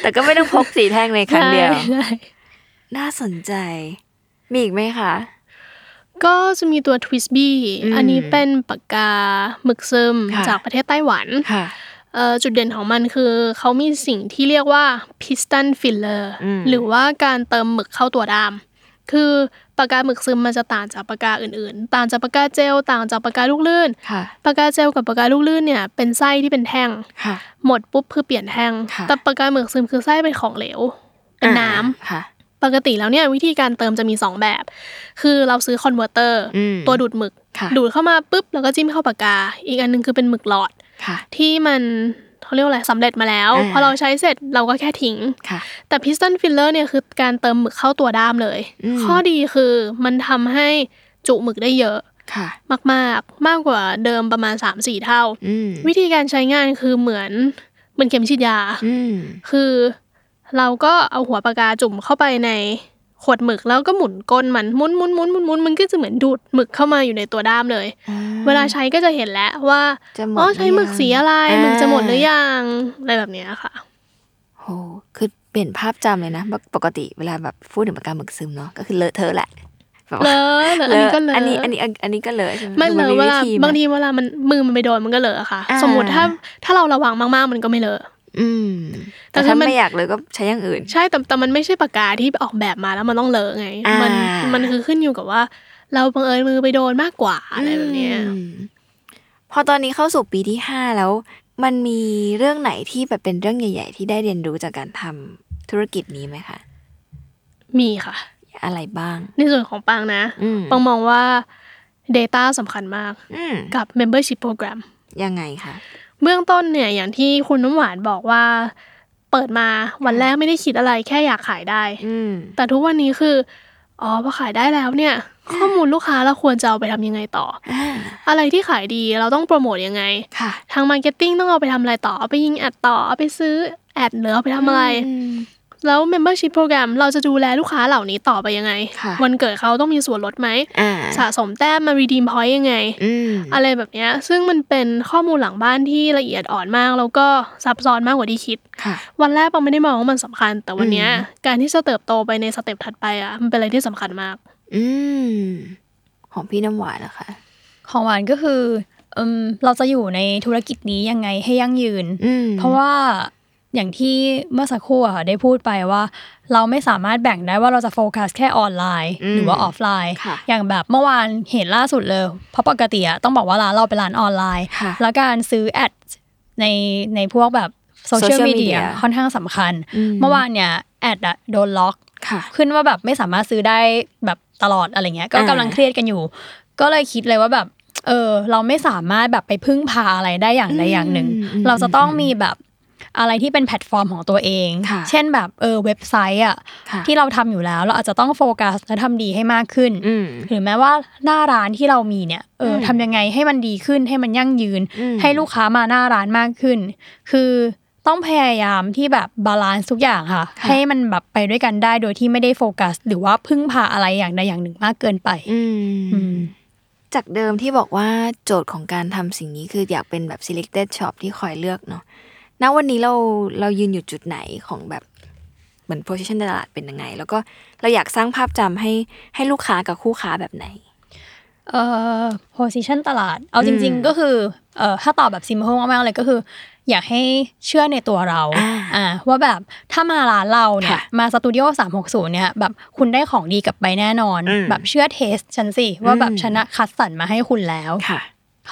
แต่ก็ไม่ต้องพกสีแท่งในครั้งเดียวใช่ใช่น่าสนใจ มีอีกไหมคะ ก็จะมีตัว Twist B อืมอันนี้เป็นปากกาหมึกซึมค่ะจากประเทศไต้หวันค่ะเอ่อจุดเด่นของมันคือเขามีสิ่งที่เรียกว่า piston filler อืมหรือว่าการเติมหมึกเข้าตัวดาม คือ ปากกาหมึกซึมมันจะต่างจากปากกาอื่นๆ ต่างจากปากกาเจล ต่างจากปากกาลูกลื่นค่ะปากกาเจลกับปากกาลูกลื่นเนี่ยเป็นไส้ที่เป็นแท่งค่ะหมดปุ๊บคือเปลี่ยนแท่งค่ะแต่ปากกาหมึกซึมคือไส้เป็นของเหลวเป็นน้ำอ่าค่ะปกติแล้วเนี่ยวิธีการเติมจะมี 2 แบบ คือเราซื้อ converter อืมตัวดูดหมึกค่ะดูดเข้ามาปุ๊บแล้วก็จิ้มเข้าปากกา อีกอันหนึ่งคือเป็นหมึกหลอดค่ะที่มัน เขาเรียกว่าอะไรสำเร็จมาแล้วอ่าพอเราใช้เสร็จเราก็แค่ทิ้งค่ะแต่ piston filler เนี่ยคือการเติมหมึกเข้าตัวด้ามเลยอืมข้อดีคือมันทำให้จุหมึกได้เยอะค่ะมากๆมากกว่าเดิมประมาณ3-4เท่าอืมวิธีการใช้งานคือเหมือนเหมือนเข็มฉีดยาอืมคือเราก็เอาหัวปากกาจุ่มเข้าไปใน ขวดหมึกแล้วก็หมุนก้นมันหมุนหมุนหมุนหมุนหมุนมันก็จะเหมือนดูดหมึกเข้ามาอยู่ในตัวด้ามเลย เวลาใช้ก็จะเห็นแล้วว่าจะหมดอ๋อใช้หมึกสีอะไรหรือยังหมึกจะหมดหรืออ่ายังอะไรแบบเนี้ยค่ะโหคือเปลี่ยนภาพจำเลยนะ ปกติเวลาแบบพูดถึงปากกาหมึกซึมเนาะก็คือเลอะเทอะแหละแบบเลว่าอะเลอะอันนี้ก็เลอะอันนี้อันนี้อันนี้ก็เลอะใช่ไหมไม่เลหอะรือเววิลาธีไหมบางทีเวลามันมือมันไปโดนมันก็เลอะค่ะอ่าสมมติถ้าถ้าเราระวังมากๆมันก็ไม่เลอะ อืม แต่แต่ถ้าถ้ามันไม่อยากเลยก็ใช้อย่างอื่น ใช่แต่แต่มันไม่ใช่ปากกาที่ออกแบบมาแล้วมันต้องเลอะไงอ่ามัมันมันคือขึ้นอยู่กับว่า เราบังเอิญมือไปโดนมากกว่าอะไรแบบเนี้ยอืมพอตอนนี้เข้าสู่ปีที่ห้าแล้ว มันมีเรื่องไหนที่แบบเป็นเรื่องใหญ่ ๆ ที่ได้เรียนรู้จากการทำธุรกิจนี้ไหมคะมีค่ะ อะไรบ้าง ในส่วนของปังนะอืมปังมองว่า Data สำคัญมากอืมกับ Membership Program ยังไงคะ เบื้องต้นเนี่ยอย่างที่คุณน้ำหวานบอกว่า เปิดมาวันแรกไม่ได้คิดอะไรแค่อยากขายได้อืมแต่ทุกวันนี้คืออ๋อพอขายได้แล้วเนี่ย ข้อมูลลูกค้าเราควรจะเอาไปทำยังไงต่ออ่าอะไรที่ขายดีเราต้องโปรโมทยังไงค่ะทาง marketing ต้องเอาไปทำอะไรต่อเอาไปยิง ad ต่อเอาไปซื้อ ad หรือเอาไปทำอะไรม แล้ว Membership Program เราจะดูแลลูกค้าเหล่านี้ต่อไปยังไงค่ะวันเกิดเขาต้องมีส่วนลดไหมอ่าสะสมแต้มมา redeem point ยังไงอืมอะไรแบบเนี้ยซึ่งมันเป็นข้อมูลหลังบ้านที่ละเอียดอ่อนมาก แล้วก็ซับซ้อนมากกว่าที่คิดค่ะวันแรกปังไม่ได้มองว่ามันสำคัญ แต่วันเนี้ยอืมการที่จะเติบโตไปใน step ถัดไปอะ มันเป็นอะไรที่สำคัญมาก อืมของพี่น้ำหวานนะคะ ของหวานก็คืออืมเราจะอยู่ในธุรกิจนี้ยังไงให้ยั่งยืนอืมเพราะว่า อย่างที่เมื่อสักครู่อะค่ะได้พูดไปว่า เราไม่สามารถแบ่งได้ว่าเราจะโฟกัสแค่ออนไลน์อืมหรือว่าออฟไลน์ค่ะอย่างแบบเมื่อวานเห็นล่าสุดเลย เพราะปกติอะต้องบอกว่าร้านเราเป็นร้านออนไลน์ค่ะแล้วการซื้อ ad ในในพวกแบบโซเชียล Social มีเดีย media ค่อนข้างสำคัญอืมเมื่อวานเนี่ย ad อะโดนล็อกค่ะขึ้นว่าแบบไม่สามารถซื้อได้แบบตลอดอะไรเงี้ย ก็อ่ากำลังเครียดกันอยู่ ก็เลยคิดเลยว่าแบบ เออ เราไม่สามารถแบบไปพึ่งพาอะไรได้อย่างใดอย่างหนึ่งอืมอืมเราจะต้องมีแบบ อะไรที่เป็นแพลตฟอร์มของตัวเองค่ะเช่นแบบเออเว็บไซต์อะค่ะที่เราทำอยู่แล้วเราอาจจะต้องโฟกัสและทำดีให้มากขึ้นอืมหรือแม้ว่าหน้าร้านที่เรามีเนี่ยเอออมทำยังไงให้มันดีขึ้นให้มันยั่งยืนอืมให้ลูกค้ามาหน้าร้านมากขึ้น คือต้องพยายามที่แบบ balance ทุกอย่างค่ะค่ะ ให้มันแบบไปด้วยกันได้โดยที่ไม่ได้โฟกัส หรือว่าพึ่งพาอะไรอย่างใดอย่างหนึ่งมากเกินไปอืมอืมจากเดิมที่บอกว่าโจทย์ของการทำสิ่งนี้คืออยากเป็นแบบ selected shop ที่คอยเลือกเนาะ ณวันนี้เราเรายืนอยู่จุดไหนของแบบเหมือน position ตลาดเป็นยังไง แล้วก็เราอยากสร้างภาพจำให้ให้ลูกค้ากับคู่ค้าแบบไหนเอ่อ position ตลาด เอาจริงอืมๆก็คือเอ่อถ้าตอบแบบ simple มากๆเลยก็คือ อยากให้เชื่อในตัวเราอ่าอ่าว่าแบบถ้ามาร้านเราเนี่ยค่ะมาสตูดิโอ360เนี่ยแบบคุณได้ของดีกลับไปแน่นอนอืมแบบเชื่อเทสฉันสิ ว่าแบบอืมชนะคัดสรรมาให้คุณแล้วค่ะ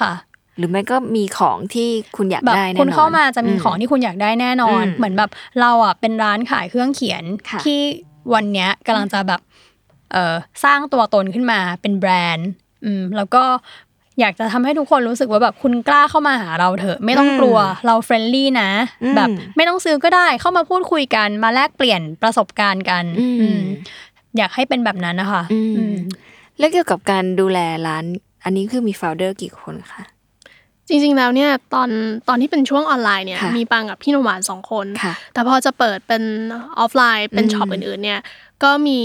ค่ะ หรือไม่ก็มีของที่คุณอยากแบบได้แน่นอนคุณเข้ามาจะมีมของที่คุณอยากได้แน่นอนอืมเหมือนแบบเราอะเป็นร้านขายเครื่องเขียนค่ะที่วันเนี้ยกำลังจะแบบเอ่อสร้างตัวตนขึ้นมาเป็นแบรนด์อืมแล้วก็อยากจะทำให้ทุกคนรู้สึกว่าแบบคุณกล้าเข้ามาหาเราเถอะ ไม่ต้องกลัวเรา friendly นะอืมแบบไม่ต้องซื้อก็ได้เข้ามาพูดคุยกันมาแลกเปลี่ยนประสบการณ์กัน อืมอืมอยากให้เป็นแบบนั้นนะคะอืมอืมแล้วเกี่ยวกับการดูแลร้าน อันนี้คือมี founder กี่คนคะ จริงๆแล้วเนี่ยตอนตอนที่เป็นช่วงออนไลน์เนี่ยค่ะมีปังกับพี่น้ำหวานสองคนค่ะแต่พอจะเปิดเป็นออฟไลน์เป็นอืม shop อื่นๆเนี่ยก็มี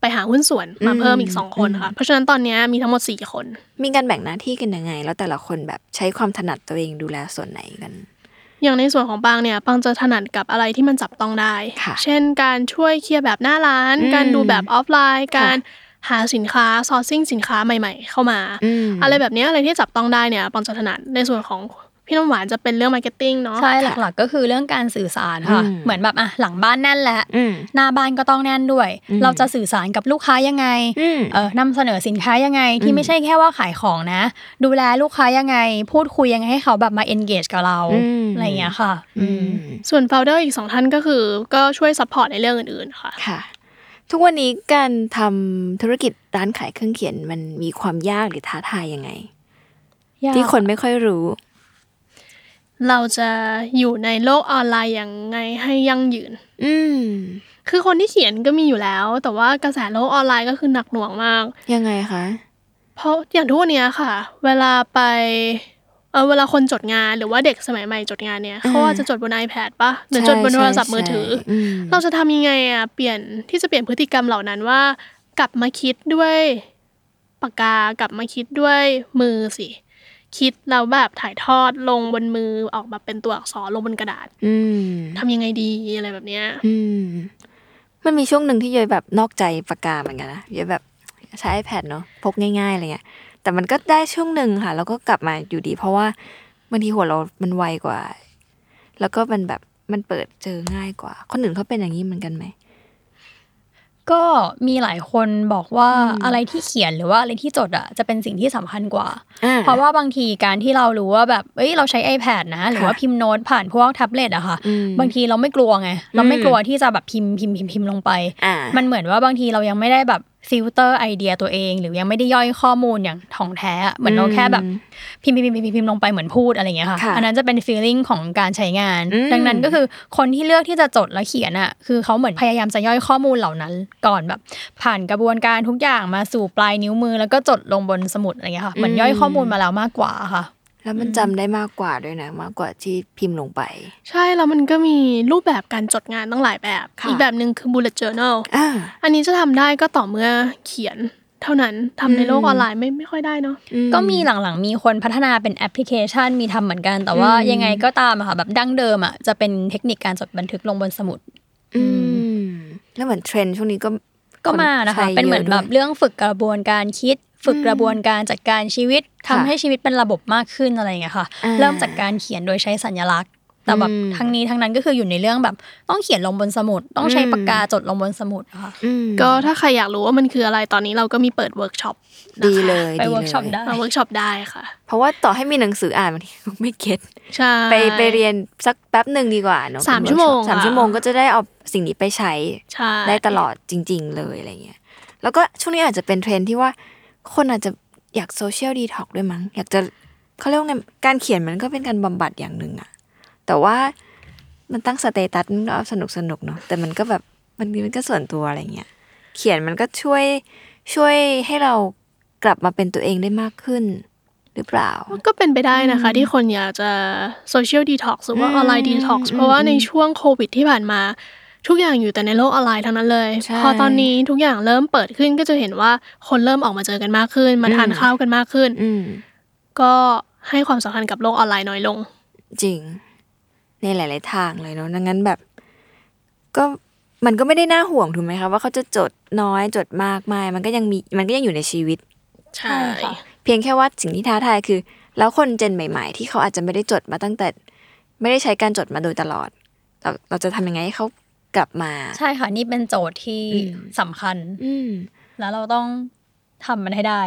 ไปหาหุ้นส่วนมาอืมเพิ่มอีกสองคนค่ะเพราะฉะนั้นตอนเนี้ยมีทั้งหมดสี่คน มีการแบ่งหน้าที่กันยังไง แล้วแต่ละคนแบบใช้ความถนัดตัวเองดูแลส่วนไหนกันอย่างในส่วนของปังเนี่ยปังจะถนัดกับอะไรที่มันจับต้องได้ค่ะเช่นการช่วยเคลียร์แบบหน้าร้านอืมการดูแบบออฟไลน์ค่ะการ หาสินค้า sourcing สินค้าใหม่ ๆ เข้ามาอืมอะไรแบบเนี้ยอะไรที่จับต้องได้เนี่ยปังจะถนัดในส่วนของพี่น้ำหวานจะเป็นเรื่อง marketing เนาะใช่หลักๆก็คือเรื่องการสื่อสารค่ะอืมเหมือนแบบอะหลังบ้านแน่นแล้วอืมหน้าบ้านก็ต้องแน่นด้วยอืมเราจะสื่อสารกับลูกค้ายังไงอืมเออนำเสนอสินค้ายังไงอืที่มไม่ใช่แค่ว่าขายของนะ ดูแลลูกค้ายังไง พูดคุยยังไงให้เขาแบบมา engage กับเราอืมอะไรอย่างเงี้ยค่ะอืมส่วน founder อีกสองท่านก็คือก็ช่วย support ในเรื่องอื่นๆค่ะค่ะ ทุกวันนี้การทำธุรกิจร้านขายเครื่องเขียนมันมีความยากหรือท้าทายยังไง ที่คนไม่ค่อยรู้ เราจะอยู่ในโลกออนไลน์ยังไงให้ยั่งยืน อืมคือคนที่เขียนก็มีอยู่แล้ว แต่ว่ากระแสโลกออนไลน์ก็คือหนักหน่วงมาก ยังไงคะ เพราะอย่างทุกวันเนี้ยค่ะ เวลาไป เออเวลาคนจดงานหรือว่าเด็กสมัยใหม่จดงานเนี่ยเขาอาจจะจดบน iPad ปะหรือจดบนโทรศัพท์มือถือใช่ใช่มเราจะทำยังไงอะเปลี่ยนที่จะเปลี่ยนพฤติกรรมเหล่านั้นว่า กลับมาคิดด้วยปากกากลับมาคิดด้วยมือสิคิดแล้วแบบถ่ายทอดลงบนมือออกมาเป็นตัวอักษรลงบนกระดาษอืมทำยังไงดีอะไรแบบเนี้ยอืมมันมีช่วงหนึ่งที่เยยแบบนอกใจปากกาเหมือนกันนะเยยแบบใช้ iPad เนาะพกง่ายๆอะไรเงี้ย แต่มันก็ได้ช่วงหนึ่งค่ะ แล้วก็กลับมาอยู่ดี เพราะว่าบางทีหัวเรา มันไวกว่า แล้วก็มันแบบมันเปิดเจอง่ายกว่า คนอื่นเขาเป็นอย่างนี้เหมือนกันไหมก็มีหลายคนบอกว่าอะไรที่เขียนหรือว่าอะไรที่จดอะจะเป็นสิ่งที่สำคัญกว่าอ่า เพราะว่าบางทีการที่เรารู้ว่าแบบเอ้ยเราใช้ iPad นะ หรือว่าพิมพ์โน้ตผ่านพวกแท็บเล็ตอะค่ะอืมบางทีเราไม่กลัวไง เราไม่กลัวที่จะแบบพิมพ์พิมพ์พิมพ์พิมพ์ลงไปอ่ามันเหมือนว่าบางทีเรายังไม่ได้แบบ ฟิลเตอร์ไอเดียตัวเอง หรือยังไม่ได้ย่อยข้อมูลอย่างถ่องแท้อะเหมือนเราแค่แบบพิมพ์พิมพ์พิมพ์พิมพ์พิมพ์ลงไปเหมือนพูดอะไรอย่างเงี้ยค่ะค่ะอันนั้นจะเป็น feeling ของการใช้งานอืมดังนั้นก็คือคนที่เลือกที่จะจดและเขียนอะคือเขาเหมือนพยายามจะย่อยข้อมูลเหล่านั้นก่อนแบบ ผ่านกระบวนการทุกอย่างมาสู่ปลายนิ้วมือ แล้วก็จดลงบนสมุดอะไรอย่างเงี้ยค่ะเหมือนย่อยข้อมูลมาแล้วมากกว่าค่ะ แล้วมันจำได้มากกว่าด้วยนะ มากกว่าที่พิมพ์ลงไป ใช่ แล้วมันก็มีรูปแบบการจดงานตั้งหลายแบบค่ะอีกแบบหนึ่งคือ bullet journal อ่าอันนี้จะทำได้ก็ต่อเมื่อเขียนเท่านั้นทำในโลกออนไลน์ไม่ไม่ค่อยได้เนาะก็มีหลังๆ มีคนพัฒนาเป็นแอปพลิเคชันมีทำเหมือนกัน แต่ว่ายังไงก็ตามอะค่ะแบบดั้งเดิมอะจะเป็นเทคนิคการจดบันทึกลงบนสมุด อืมแล้วเหมือนเทรนด์ช่วงนี้ก็ก็มานะคะใช้เป็นเหมือนยะแบด้วบยเรื่องฝึกกระบวนการคิด ฝึกกระบวนการจัดการชีวิตทำค่ะให้ชีวิตเป็นระบบมากขึ้นอะไรอย่างเงี้ยค่ะอ่าเริ่มจากการเขียนโดยใช้สัญลักษณ์ แต่แบบอืมทั้งนี้ทั้งนั้นก็คืออยู่ในเรื่องแบบ ต้องเขียนลงบนสมุด ต้องใช้อืมปากกาจดลงบนสมุดอะค่ะอืมก็ถ้าใครอยากรู้ว่ามันคืออะไรตอนนี้เราก็มีเปิดเวิร์กช็อปดีเลยไปดีเวิร์กช็อปเลยได้มาเวิร์กช็อปได้ค่ะ เพราะว่าต่อให้มีหนังสืออ่านบางทีก็ไม่ get ใช่ไปไปเรียนสักแป๊บหนึ่งดีกว่าเนาะสามเป็นชั่วโมง workshop สามค่ะชั่วโมงก็จะได้เอาสิ่งนี้ไปใช้ใช่ได้ตลอดจริง ๆ เลยอะไรเงี้ยแล้วก็ช่วงนี้อาจจะเป็นเทรนด์ที่ว่า คนอาจจะอยาก social detox ด้วยมั้ง อยากจะเขาเรียกว่าไงการเขียนมันก็เป็นการบำบัดอย่างหนึ่งอะแต่ว่ามันตั้งสเตตัสมันก็สนุกสนุกๆเนาะแต่มันก็แบบมันมันก็ส่วนตัวอะไรเงี้ยเขียนมันก็ช่วยช่วยให้เรากลับมาเป็นตัวเองได้มากขึ้น หรือเปล่า ก็เป็นไปได้นะคะ ที่คนอยากจะ social detox หรือว่าอืม online detox อืมเพราะว่าในช่วงโควิดที่ผ่านมา ทุกอย่างอยู่แต่ในโลกออนไลน์ทั้งนั้นเลยใช่พอตอนนี้ทุกอย่างเริ่มเปิดขึ้นก็จะเห็นว่าคนเริ่มออกมาเจอกันมากขึ้น มาทานอืมข้าวกันมากขึ้นอืมก็ให้ความสำคัญกับโลกออนไลน์น้อยลง จริง ในหลาย ๆ ทางเลยเนาะดังนั้นแบบ ก็มันก็ไม่ได้น่าห่วงถูกไหมคะว่าเขาจะจดน้อยจดมากไม่มันก็ยังมีมันก็ยังอยู่ในชีวิต ใช่ค่ะเพียงแค่ว่าสิ่งที่ท้าทายคือ แล้วคนเจนใหม่ ๆ ที่เขาอาจจะไม่ได้จดมาตั้งแต่ ไม่ได้ใช้การจดมาโดยตลอด เราเราจะทำยังไงให้เขา กลับมา ใช่ค่ะ นี่เป็นโจทย์ที่อืมสำคัญ อืมแล้วเราต้องทำมันให้ได้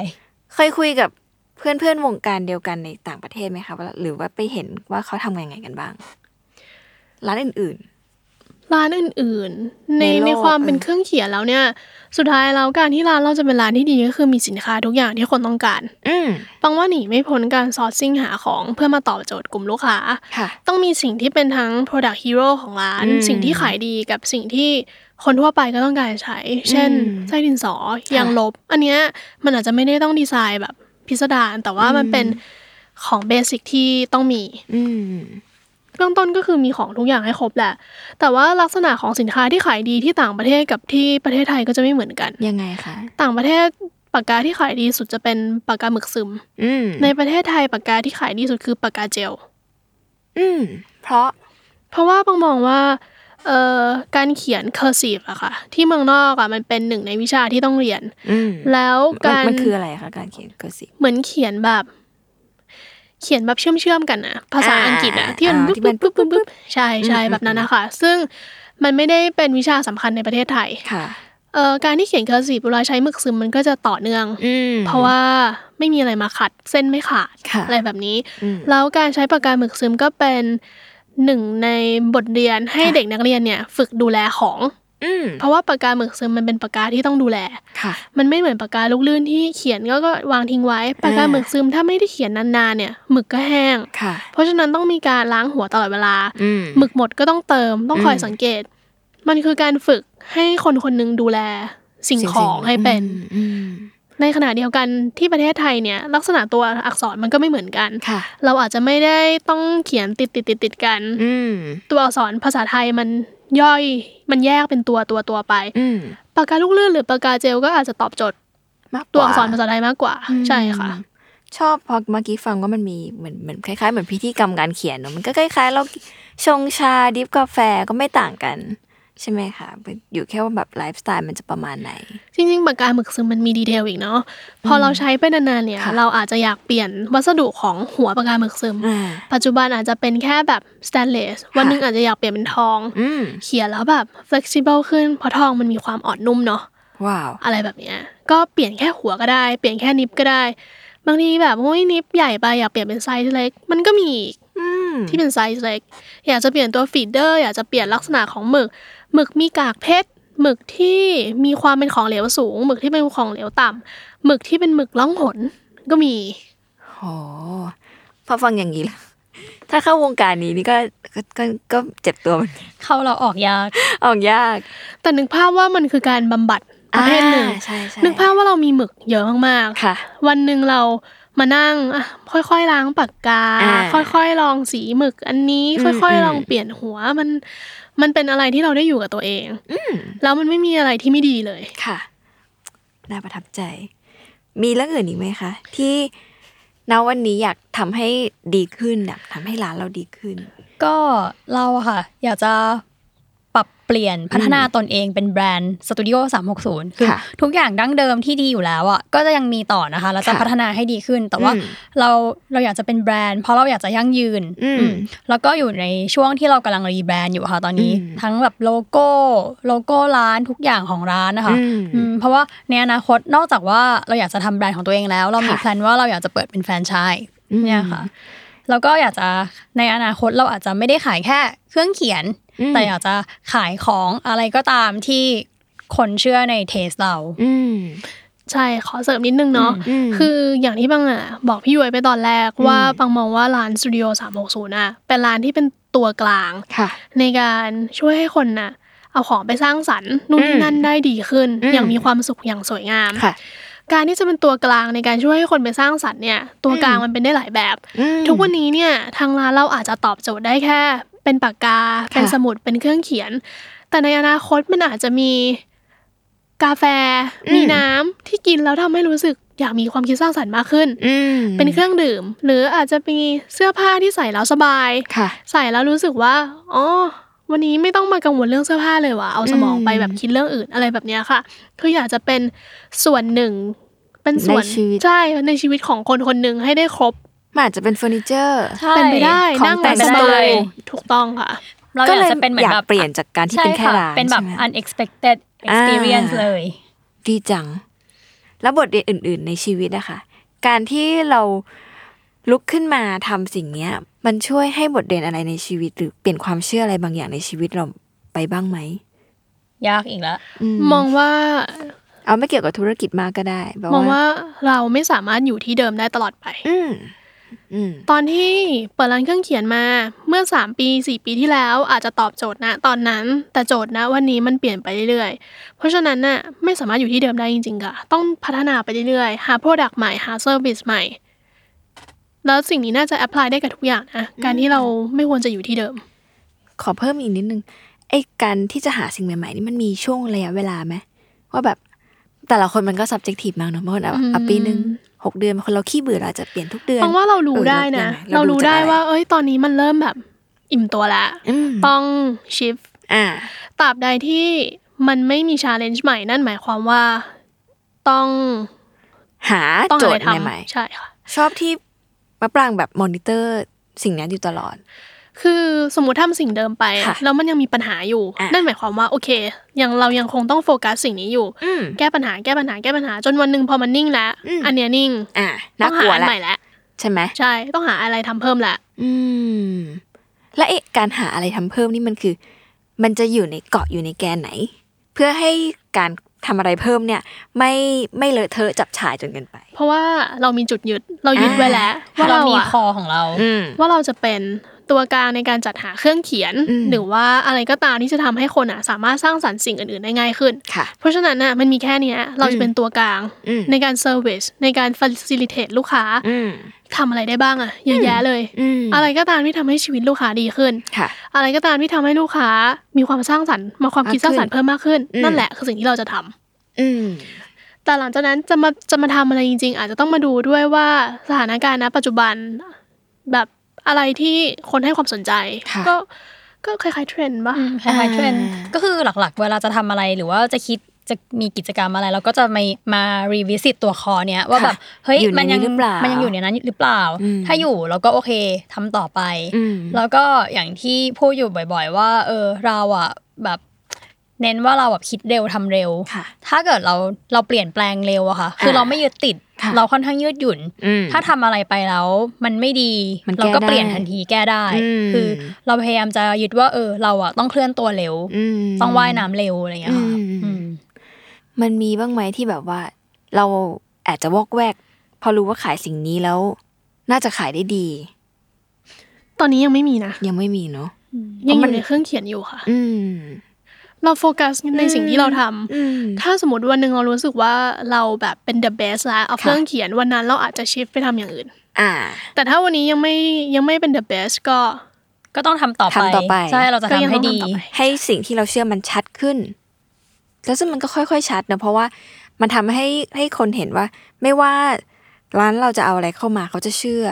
เคยคุยกับเพื่อนเพื่อนๆวงการเดียวกันในต่างประเทศไหมคะว่าหรือว่าไปเห็นว่าเขาทำยังไงกันบ้าง ร้านอื่น ร้านอื่นๆ ในในโลกในความเป็นเออเครื่องเขียนแล้วเนี่ย สุดท้ายแล้วการที่ร้านเราจะเป็นร้านที่ดีก็คือมีสินค้าทุกอย่างที่คนต้องการๆอืมปังว่าหนีไม่พ้นการซอร์ซิ่งหาของเพื่อมาตอบโจทย์กลุ่มลูกค้าค่ะต้องมีสิ่งที่เป็นทั้ง product hero ของร้านอืมสิ่งที่ขายดีกับสิ่งที่คนทั่วไปก็ต้องการใช้ เช่นอืมไส้ดินสอยางลบ อันเนี้ยมันอาจจะไม่ได้ต้องดีไซน์แบบพิสดารแต่ว่ามันเป็นของเบสิกที่ต้องมีอืม เบื้องต้นก็คือมีของทุกอย่างให้ครบแหละ แต่ว่าลักษณะของสินค้าที่ขายดีที่ต่างประเทศกับที่ประเทศไทยก็จะไม่เหมือนกัน ยังไงคะ ต่างประเทศปากกาที่ขายดีสุดจะเป็นปากกาหมึกซึมอืมในประเทศไทยปากกาที่ขายดีสุดคือปากกาเจล อืม เพราะ เพราะว่าบางมองว่าเอ่อการเขียน cursive อะค่ะ ที่เมืองนอกอะมันเป็นหนึ่งในวิชาที่ต้องเรียนอืมแล้วมันการมันคืออะไรคะการเขียนกระสิบเหมือนเขียนแบบ เขียนแบบเชื่อมเชื่อมๆกันนะภาษาอ่าอังกฤษอะที่มันอ่าปุ๊บที่มันปุ๊บปุ๊บปุ๊บปุ๊บใช่ใช่อืมแบบนั้นนะคะซึ่งมันไม่ได้เป็นวิชาสำคัญในประเทศไทยค่ะเอ่อการที่เขียน cursive เวลาใช้หมึกซึมมันก็จะต่อเนื่องอืมเพราะว่าไม่มีอะไรมาขัด เส้นไม่ขาดค่ะอะไรแบบนี้อืมแล้วการใช้ปากกาหมึกซึมก็เป็นหนึ่งในบทเรียนให้ค่ะเด็กนักเรียนเนี่ย ฝึกดูแลของอืม เพราะว่าปากกาหมึกซึมมันเป็นปากกาที่ต้องดูแลค่ะ มันไม่เหมือนปากกาลูกลื่นที่เขียนก็ก็วางทิ้งไว้ปากกาอ่าหมึกซึมถ้าไม่ได้เขียนนานๆเนี่ยหมึกก็แห้งค่ะ เพราะฉะนั้นต้องมีการล้างหัวตลอดเวลาอืมหมึกหมดก็ต้องเติมต้องคอยอืมสังเกต มันคือการฝึกให้คนคนหนึงดูแลสิ่งของให้เป็นอืมในขณะเดียวกันที่ประเทศไทยเนี่ยลักษณะตัวอักษรมันก็ไม่เหมือนกันค่ะเราอาจจะไม่ได้ต้องเขียนติดติดติดติดๆๆๆกันอืมตัวอักษรภาษาไทยมัน ย่อยมันแยกเป็นตัวตัวตัวไปอืมปากกาลูกลื่นหรือปากกาเจลก็อาจจะตอบโจทย์มากกตัวว่าอักษรภาษาไทยมากกว่า ใช่ค่ะ ชอบพอเมื่อกี้ฟังว่ามันมีเหมือนเหมือนคล้ายๆเหมือนพิธีกรรมการเขียนเนอะมันก็คล้ายๆ เราชงชาดิฟกาแฟก็ไม่ต่างกัน ใช่ไหมคะอยู่แค่ว่าแบบไลฟ์สไตล์มันจะประมาณไหน จริงๆปากกาหมึกซึมมันมี detail อีกเนาะพอเราใช้ไปนานๆเนี่ยค่ะเราอาจจะอยากเปลี่ยนวัสดุของหัวปากกาหมึกซึมอ่าปัจจุบันอาจจะเป็นแค่แบบสแตนเลสวันหนึ่งอาจจะอยากเปลี่ยนเป็นทองอืมเขียนแล้วแบบ flexible ขึ้นเพราะทองมันมีความอ่อนนุ่มเนาะว้าวอะไรแบบเนี้ยก็เปลี่ยนแค่หัวก็ได้ เปลี่ยนแค่ nib ก็ได้ บางทีแบบโอ้ย nib ใหญ่ไปอยากเปลี่ยนเป็นไซส์เล็ก มันก็มีอีกอืมที่เป็นไซส์เล็ก อยากจะเปลี่ยนตัวฟีดเดอร์ อยากจะเปลี่ยนลักษณะของหมึก หมึกมีกากเพชรหมึกที่มีความเป็นของเหลวสูง หมึกที่เป็นของเหลวต่ำหมึกที่เป็นหมึกล่องหนก็มีโหพอฟังอย่างนี้แล้วถ้าเข้าวงการนี้นี่ก็ก็ก็ก็เจ็บตัวเหมันกันเข้าเราออกยากออกยาก แต่นึกภาพว่ามันคือการบำบัดประเภทหนึ่งอ่าใช่ใช่นึกภาพว่าเรามีหมึกเยอะมากๆค่ะ วันหนึ่งเรามานั่งอะค่อยๆล้างปากกาอ่าค่อยๆลองสีหมึก อันนี้อืมค่อยอืมๆลองเปลี่ยนหัวมัน มันเป็นอะไรที่เราได้อยู่กับตัวเองแล้วมันไม่มีอะไรที่ไม่ดีเลยค่ะ น่าประทับใจ มีเรื่องอื่นอีกไหมคะ ที่ณวันนี้อยากทำให้ดีขึ้นอยากทำให้ร้านเราดีขึ้น ก็เราอะค่ะ อยากจะปรับ เปลี่ยนพัฒนาตนเองเป็นแบรนด์สตูดิโอ360คือค่ะทุกอย่างดั้งเดิมที่ดีอยู่แล้วอะก็จะยังมีต่อนะคะเราจะค่ะพัฒนาให้ดีขึ้น แต่ว่าอืมเราเราอยากจะเป็นแบรนด์เพราะเราอยากจะยั่งยืนอืมอืมแล้วก็อยู่ในช่วงที่เรากำลัง rebrand อยู่ค่ะตอนนี้อืมทั้งแบบโลโก้โลโก้ร้านทุกอย่างของร้านนะคะอืมอืมเพราะว่าในอนาคตนอกจากว่าเราอยากจะทำแบรนด์ของตัวเองแล้ว เรามีค่ะ plan ว่าเราอยากจะเปิดเป็นแฟรนไชส์อืมเนี่ยค่ะ แล้วก็อยากจะในอนาคตเราอาจจะไม่ได้ขายแค่เครื่องเขียนอืมแต่อยากจะขายของอะไรก็ตามที่คนเชื่อในเทสเราอืมใช่ขอเสริมนิดนึงเนาะอืมคืออย่างที่บังอะบอกพี่ย้ยไปตอนแรกว่าบังมองว่าร้านสตูดิโอ360อะเป็นร้านที่เป็นตัวกลางค่ะในการช่วยให้คนน่ะเอาของไปสร้างสรรค์นู่นนี่นั่นได้ดีขึ้นอืมอย่างมีความสุขอย่างสวยงามค่ะ การที่จะเป็นตัวกลางในการช่วยให้คนไปสร้างสรรค์เนี่ย ตัวกลางมันเป็นได้หลายแบบอืมทุกวันนี้เนี่ยทางร้านเราอาจจะตอบโจทย์ได้แค่ เป็นปากกาเป็นสมุดเป็นเครื่องเขียน แต่ในอนาคตมันอาจจะมีกาแฟอืมมีน้ำที่กินแล้วทำให้รู้สึกอยากมีความคิดสร้างสรรค์มากขึ้นอืมเป็นเครื่องดื่ม หรืออาจจะมีเสื้อผ้าที่ใส่แล้วสบายค่ะใส่แล้วรู้สึกว่า อ๋อ วันนี้ไม่ต้องมากังวลเรื่องเสื้อผ้าเลยว่ะเอาสมองอืมไปแบบคิดเรื่องอื่นอะไรแบบเนี้ยค่ะ คืออยากจะเป็นส่วนหนึ่ง เป็นส่วนในชีวิตใช่ในชีวิตของคนคนหนึ่งให้ได้ครบมันอาจจะเป็นเฟอร์นิเจอร์ใช่เป็นไปได้ของนั่งแต่งสสตูบายถูกต้องค่ะเราก็อยาเลกยจะเป็นเหมือนอยากแบบเปลี่ยนจากการที่เป็นแค่ใช่ะร้านเป็นแบบใช่ไหม unexpected experience อ่าเลย ดีจัง แล้วบทเรียนอื่น ๆ ในชีวิตอะค่ะการที่เราลุกขึ้นมาทำสิ่งเนี้ย มันช่วยให้บทเรียนอะไรในชีวิต หรือเปลี่ยนความเชื่ออะไรบางอย่างในชีวิตเราไปบ้างไหมยากอีกแล้วอืมองว่า เอาไม่เกี่ยวกับธุรกิจมากก็ได้แบบมองว่าเราไม่สามารถอยู่ที่เดิมได้ตลอดไปอืมอืมตอนที่เปิดร้านเครื่องเขียนมาเมื่อ3ปี4ปีที่แล้วอาจจะตอบโจทย์นะตอนนั้น แต่โจทย์นะวันนี้มันเปลี่ยนไปเรื่อยๆ เพราะฉะนั้นน่ะไม่สามารถอยู่ที่เดิมได้จริงๆค่ะ ต้องพัฒนาไปเรื่อยๆ หา Product ใหม่หา Service ใหม่ แล้วสิ่งนี้น่าจะ apply ได้กับทุกอย่างนะการที่เราไม่ควรจะอยู่ที่เดิม ขอเพิ่มอีกนิดนึงไอ้การที่จะหาสิ่งใหม่ๆนี่มันมีช่วงระยะเวลาไหมว่าแบบแต่ละคนมันก็ subjective มากเนอะบางคนแบบอืมอะปีหนึ่งหกเดือนบางคนเราขี้เบื่อเราอาจจะเปลี่ยนทุกเดือนฟังว่าเรารู้ออได้นะยังงเรารู้ได้จากอะว่า เอ้ยตอนนี้มันเริ่มแบบ อิ่มตัวแล้วอืมต้อง shift อ่าตราบใดที่มันไม่มี challenge ใหม่นั่นหมายความว่าต้องหาต้องโจหาอะไรทย์ทำใหม่ใช่ค่ะๆชอบที่ มะปรางแบบมอนิเตอร์สิ่งนี้อยู่ตลอด คือสมมติทำสิ่งเดิมไปอะค่ะแล้วมันยังมีปัญหาอยู่อะนั่นหมายความว่าโอเค ยังเรายังคงต้องโฟกัสสิ่งนี้อยู่อืมแก้ปัญหาแก้ปัญหาแก้ปัญหา จนวันหนึ่งพอมันนิ่งแล้วอืมอันเนี้ยนิ่งอ่าต้น่าองกหาลัวอันแล้วใหม่แล้วใช่ไหมใช่ ต้องหาอะไรทำเพิ่มละอืม และเอ๊ะการหาอะไรทำเพิ่มนี่มันคือ มันจะอยู่ในเกาะอยู่ในแกนไหน เพื่อให้การ ทำอะไรเพิ่มเนี่ยไม่ไม่เลอะเทอะจับฉ่ายจนเกินไป เพราะว่าเรามีจุดยึดเรายึดอ่าไว้แล้วว่าเราเรามีอะ core ของเราอืมว่าเราจะเป็น ตัวกลางในการจัดหาเครื่องเขียนอืมหรือว่าอะไรก็ตามที่จะทำให้คนอะสามารถสร้างสรรค์สิ่งอื่นๆได้ง่ายขึ้นค่ะเพราะฉะนั้นน่ะมันมีแค่เนี้ยเราจะเป็นตัวกลางอืมในการเซอร์วิสในการฟ a ซิลิเ t e ลูกค้าอืมทำอะไรได้บ้างอะเยอะแยะเลยอืมอะไรก็ตามที่ทำให้ชีวิตลูกค้าดีขึ้นค่ะอะไรก็ตามที่ทำให้ลูกค้ามีความสร้างสรรค์มาความคิดสร้างสรรค์เพิ่มมากขึ้นอืมนั่นแหละคือสิ่งที่เราจะทำอืมแต่หลังจากนั้นจะมาจะมาทำอะไรจริง ๆ อาจจะต้องมาดูด้วยว่าสถานการณ์ณปัจจุบันแบบ อะไรที่คนให้ความสนใจค่ะก็ก็คล้ายๆเทรนด์ปะอืมคล้ายๆเทรนด์ก็คือหลักๆ เวลาจะทำอะไรหรือว่าจะคิดจะมีกิจกรรมอะไรเราก็จะมามารีวิสิตตัวคอเนี้ยว่าแบบเฮ้ยอยู่ในมันยังนี้หรือเปล่ามัมันยังอยู่ในนั้นหรือเปล่าอืมถ้าอยู่เราก็โอเคทำต่อไปอืมแล้วก็อย่างที่พูดอยู่บ่อย ๆ ว่า เออเราอะแบบ เน้นว่าเราแบบคิดเร็วทำเร็วค่ะถ้าเกิดเราเราเปลี่ยนแปลงเร็วอะค่ะ คืออ่าเราไม่ยึดติดค่ะเราค่อนข้างยืดหยุ่นอืมถ้าทำอะไรไปแล้ว มันไม่ดีมันแก้เราก็เปลี่ยนได้ทันทีแก้ได้อืมคือเราพยายามจะยึดว่าเออ เราอะต้องเคลื่อนตัวเร็วอืมต้องว่ายน้ำเร็วอะไรอย่างเงี้ยค่ะอืมอืมมันมีบ้างไหมที่แบบว่า เราอาจจะวอกแวก พอรู้ว่าขายสิ่งนี้แล้ว น่าจะขายได้ดี ตอนนี้ยังไม่มีนะ ยังไม่มีเนาะยังอเพราะมันยู่ในเครื่องเขียนอยู่ค่ะ อืม เราโฟกัสในสิ่งที่เราทำอืมถ้าสมมติวันหนึ่งเรารู้สึกว่าเราแบบเป็น the best แล้วเอาค่ะเครื่องเขียนวันนั้นเราอาจจะชิฟไปทำอย่างอื่นอ่าแต่ถ้าวันนี้ยังไม่ยังไม่เป็น the best ก็ก็ต้องทำต่อไปทำต่อไปใช่เราจะก็ยังทำให้ต้องดีทำต่อไปให้สิ่งที่เราเชื่อมันชัดขึ้น แล้วซึ่งมันก็ค่อยๆชัดนะเพราะว่ามันทำให้ให้คนเห็นว่า ไม่ว่าร้านเราจะเอาอะไรเข้ามาเขาจะเชื่อ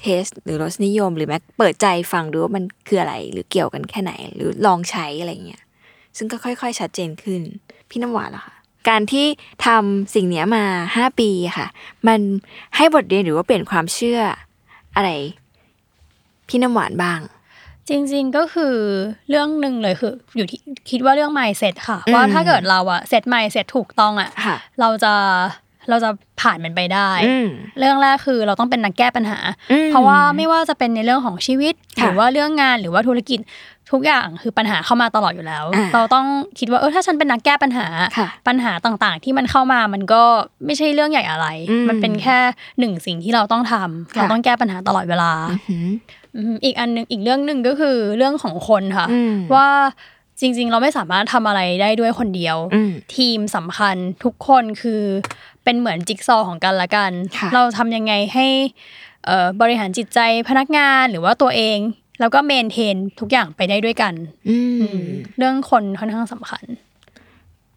เทสหรือรสนิยม หรือแม้เปิดใจฟังดูว่ามันคืออะไรหรือเกี่ยวกันแค่ไหน หรือลองใช้อะไรเงี้ย ซึ่งก็ค่อยๆ ชัดเจนขึ้น พี่น้ำหวานล่ะคะการที่ทำสิ่งเนี้ยมาห้าปีค่ะ มันให้บทเรียนหรือว่าเปลี่ยนความเชื่ออะไร พี่น้ำหวานบ้าง จริง ๆก็คือเรื่องหนึ่งเลยคือ อยู่ที่คิดว่าเรื่อง mindset ค่ะอืมว่าถ้าเกิดเราอะเซต mindset ถูกต้องอะค่ะเราจะเราจะผ่านมันไปได้อืมเรื่องแรกคือเราต้องเป็นนักแก้ปัญหาอืมเพราะว่าไม่ว่าจะเป็นในเรื่องของชีวิตค่ะหรือว่าเรื่องงานหรือว่าธุรกิจ ทุกอย่างคือปัญหาเข้ามาตลอดอยู่แล้วอ่าเราต้องคิดว่าเออถ้าฉันเป็นนักแก้ปัญหาค่ะปัญหาต่างๆ ที่มันเข้ามามันก็ไม่ใช่เรื่องใหญ่อะไรอืมมันเป็นแค่หนึ่งสิ่งที่เราต้องทำค่ะเราต้องแก้ปัญหาตลอดเวลาอื้อหืออืมอีกอันหนึ่งอีกเรื่องหนึ่งก็คือเรื่องของคนค่ะอืมว่าจริง ๆ เราไม่สามารถทำอะไรได้ด้วยคนเดียวอืมทีมสำคัญทุกคนคือเป็นเหมือนจิ๊กซอว์ของกันและกันค่ะเราทำยังไงให้เอ่อบริหารจิตใจพนักงานหรือว่าตัวเอง แล้วก็เมนเทนทุกอย่างไปได้ด้วยกันอืมอืมเรื่องคนค่อนข้างสำคัญ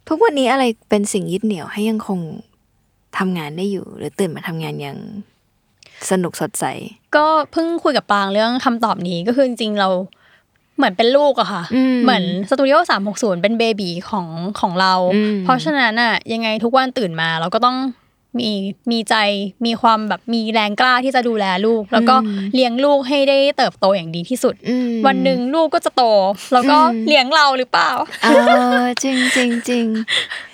ทุกวันนี้อะไรเป็นสิ่งยึดเหนี่ยวให้ยังคงทำงานได้อยู่ หรือตื่นมาทำงานอย่างสนุกสดใส ก็เพิ่งคุยกับปางเรื่องคำตอบนี้ก็คือจริงๆเราเหมือนเป็นลูกอะค่ะอืมเหมือนสตูดิโอสามหกศูนย์เป็นเบบีของของเราอืมเพราะฉะนั้นอะยังไงทุกวันตื่นมาเราก็ต้อง มีมีใจมีความแบบมีแรงกล้าที่จะดูแลลูก แล้วก็เลี้ยงลูกให้ได้เติบโตอย่างดีที่สุดอืมวันหนึ่งลูกก็จะโต แล้วก็อืมเลี้ยงเราหรือเปล่าเออจริงจริงจริง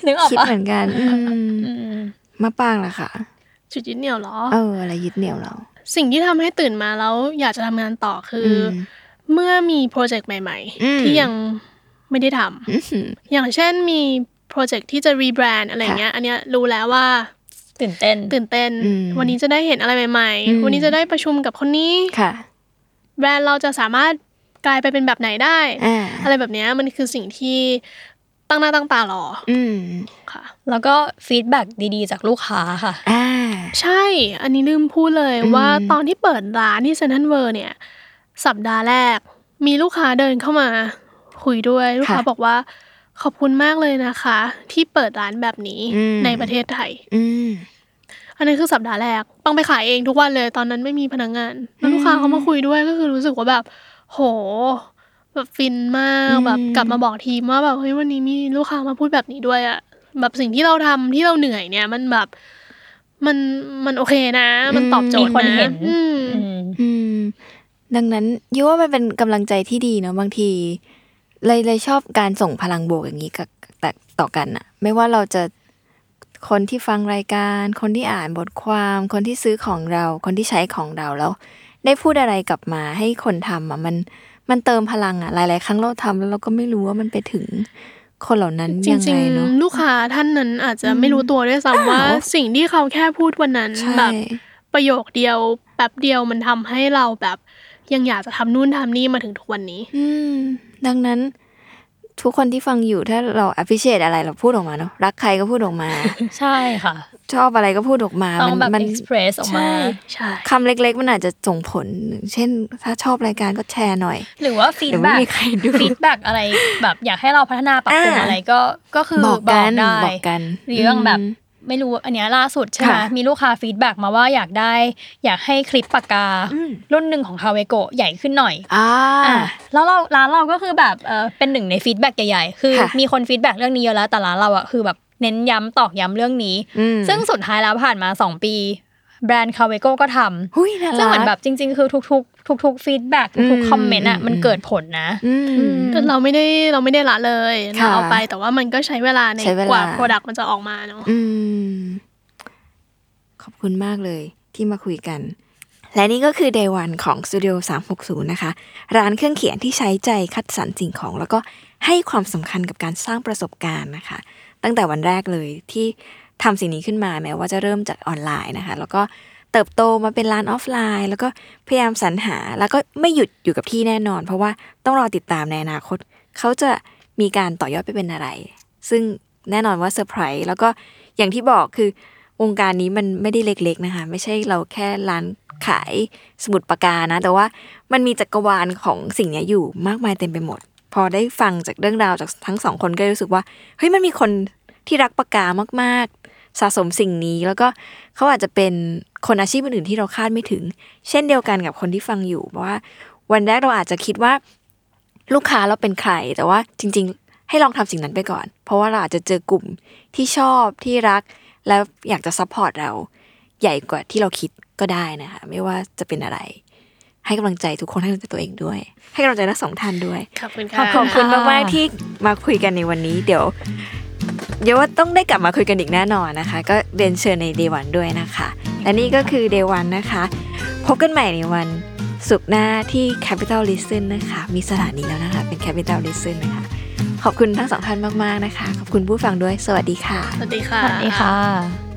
นึกออกคิดปะเหมือนกันอืมอืมแล้วปังล่ะคะจุดยึดเหนี่ยวเหรอเอออะไรยึดเหนี่ยวเรา สิ่งที่ทำให้ตื่นมาแล้วอยากจะทำงานต่อคืออืมเมื่อมีโปรเจกต์ใหม่อืมๆที่ยังไม่ได้ทำอื้อหืออย่างเช่นมีโปรเจกต์ที่จะ rebrand อะไรเงี้ย อันเนี้ยรู้แล้วว่า ตื่นเต้น ตื่นเต้นอืมวันนี้จะได้เห็นอะไรใหม่อืมๆวันนี้จะได้ประชุมกับคนนี้ค่ะแบรนด์เราจะสามารถกลายไปเป็นแบบไหนได้อ่าอะไรแบบเนี้ยมันคือสิ่งที่ตั้งหน้าตั้งตารออืมค่ะ แล้วก็ feedback ดีๆ จากลูกค้าค่ะอ่าใช่ อันนี้ลืมพูดเลยอืมว่าตอนที่เปิดร้านที่เซ็นทรัลเวิลด์เนี่ย สัปดาห์แรก มีลูกค้าเดินเข้ามา คุยด้วยลูกค้าบอกว่า ขอบคุณมากเลยนะคะ ที่เปิดร้านแบบนี้ในประเทศไทย อืมอันนี้คือสัปดาห์แรกปังไปขายเองทุกวันเลย ตอนนั้นไม่มีพนักงานแล้วลูกค้าเขามาคุยด้วยก็คือรู้สึกว่าแบบ โห แบบฟินมากอืมแบบกลับมาบอกทีมว่าแบบเฮ้ยวันนี้มีลูกค้ามาพูดแบบนี้ด้วยอะแบบสิ่งที่เราทำที่เราเหนื่อยเนี่ย มันแบบมันมันโอเคนะ มันตอบโจทย์มีคนเห็นอืมอืมอืมดังนั้นยูว่ามันเป็นกำลังใจที่ดีเนาะบางที เลยเลยชอบการส่งพลังบวกอย่างนี้กับแต่ต่อกันอะไม่ว่าเราจะคนที่ฟังรายการ คนที่อ่านบทความ คนที่ซื้อของเรา คนที่ใช้ของเราแล้วได้พูดอะไรกลับมาให้คนทำอะมันมันเติมพลังอะหลาย ๆ ครั้งเราทำแล้วเราก็ไม่รู้ว่ามันไปถึงคนเหล่านั้นจยังริไงงเนาะ ๆลูกค้าท่านนั้นอาจจะไม่รู้ตัวด้วยซ้ำว่าอ้าวสิ่งที่เขาแค่พูดวันนั้นใช่ แบบประโยคเดียวแป๊บเดียวมันทำให้เราแบบยังอยากจะทำนู่นทำนี่มาถึงทุกวันนี้ อืม ดังนั้นทุกคนที่ฟังอยู่ถ้าเรา appreciate อะไรเราพูดออกมาเนาะรักใครก็พูดออกมา ใช่ค่ะ ชอบอะไรก็พูดออกมาต้องแบบมั express ออกมาใช่ใช่คำเล็ก ๆ มันอาจจะส่งผล เช่น ถ้าชอบรายการก็แชร์หน่อย หรือว่า feedback เดี๋ยวไม่มีใครดู feedback อะไรแบบอยากให้เราพัฒนาปรับปรุงอ่าอะไรก็ก็คือบอกบกัอกนได้บอกกันหรืออย่างแบบ ไม่รู้อันเนี้ยล่าสุดใช่ไหมค่ะมีลูกค้า feedback มาว่าอยากได้ อยากให้คลิปปากกาอืมรุ่นหนึ่งของ Kaweco ใหญ่ขึ้นหน่อยอ่าอะแล้วเราร้านเราก็คือแบบเออเป็นหนึ่งใน feedback ใหญ่ๆ คือค่ะมีคน feedback เรื่องนี้เยอะแล้วแต่ร้านเราอะคือแบบเน้นย้ำตอกย้ำเรื่องนี้อืมซึ่งสุดท้ายแล้วผ่านมา 2 ปี แบรนด์ Kaweco ก็ทำหุยน่าซึ่งเหมือนรักแบบจริง ๆ คือทุก ๆ ทุก ๆ feedback ทุกอืมๆ comment อะอืมมันเกิดผลนะอืมแต่เราไม่ได้เราไม่ได้ละเลยเราค่ะเอาไปแต่ว่ามันก็ใช้เวลาในใช้เวลากว่า product มันจะออกมาเนาะอืมขอบคุณมากเลยที่มาคุยกัน และนี่ก็คือ Day One ของ Studio 360 นะคะ ร้านเครื่องเขียนที่ใช้ใจคัดสรรสิ่งของ แล้วก็ให้ความสำคัญกับการสร้างประสบการณ์นะคะ ตั้งแต่วันแรกเลยที่ ทำสิ่งนี้ขึ้นมาแม้ว่าจะเริ่มจากออนไลน์นะคะ แล้วก็เติบโตมาเป็นร้านออฟไลน์ แล้วก็พยายามสรรหา แล้วก็ไม่หยุดอยู่กับที่แน่นอน เพราะว่าต้องรอติดตามในอนาคต เขาจะมีการต่อยอดไปเป็นอะไร ซึ่งแน่นอนว่าเซอร์ไพรส์แล้วก็อย่างที่บอกคือวงการนี้มันไม่ได้เล็กๆนะคะ ไม่ใช่เราแค่ร้านขายสมุดปากกานะ แต่ว่ามันมีจักรวาลของสิ่งนี้อยู่มากมายเต็มไปหมด พอได้ฟังจากเรื่องราวจากทั้งสองคนก็รู้สึกว่าเฮ้ยมันมีคนที่รักปากกามากๆ สะสมสิ่งนี้ แล้วก็เขาอาจจะเป็นคนอาชีพอื่นๆที่เราคาดไม่ถึง เช่นเดียวกันกับคนที่ฟังอยู่เพราะว่า วันแรกเราอาจจะคิดว่าลูกค้าเราเป็นใคร แต่ว่าจริง ๆ ให้ลองทำสิ่งนั้นไปก่อน เพราะว่าเราอาจจะเจอกลุ่มที่ชอบที่รัก แล้วอยากจะ support เราใหญ่กว่าที่เราคิดก็ได้นะคะ ไม่ว่าจะเป็นอะไร ให้กำลังใจทุกคนให้กำลังใจตัวเองด้วย ให้กำลังใจทั้งสองท่านด้วยขอบคุณขค่ะอบคุณมากๆที่มาคุยกันในวันนี้ เดี๋ยว เดี๋ยวว่าต้องได้กลับมาคุยกันอีกแน่นอนนะคะ ก็เรียนเชิญใน Day วันด้วยนะคะ และนี่ก็คือ Day วันนะคะ พบกันใหม่ในวันศุกร์หน้าที่ Capital Listen นะคะ มีสถานีแล้วนะคะ เป็น Capital Listen นะคะ ขอบคุณทั้งสองท่านมาก ๆ นะคะ ขอบคุณผู้ฟังด้วย สวัสดีค่ะ สวัสดีค่ะ สวัสดีค่ะ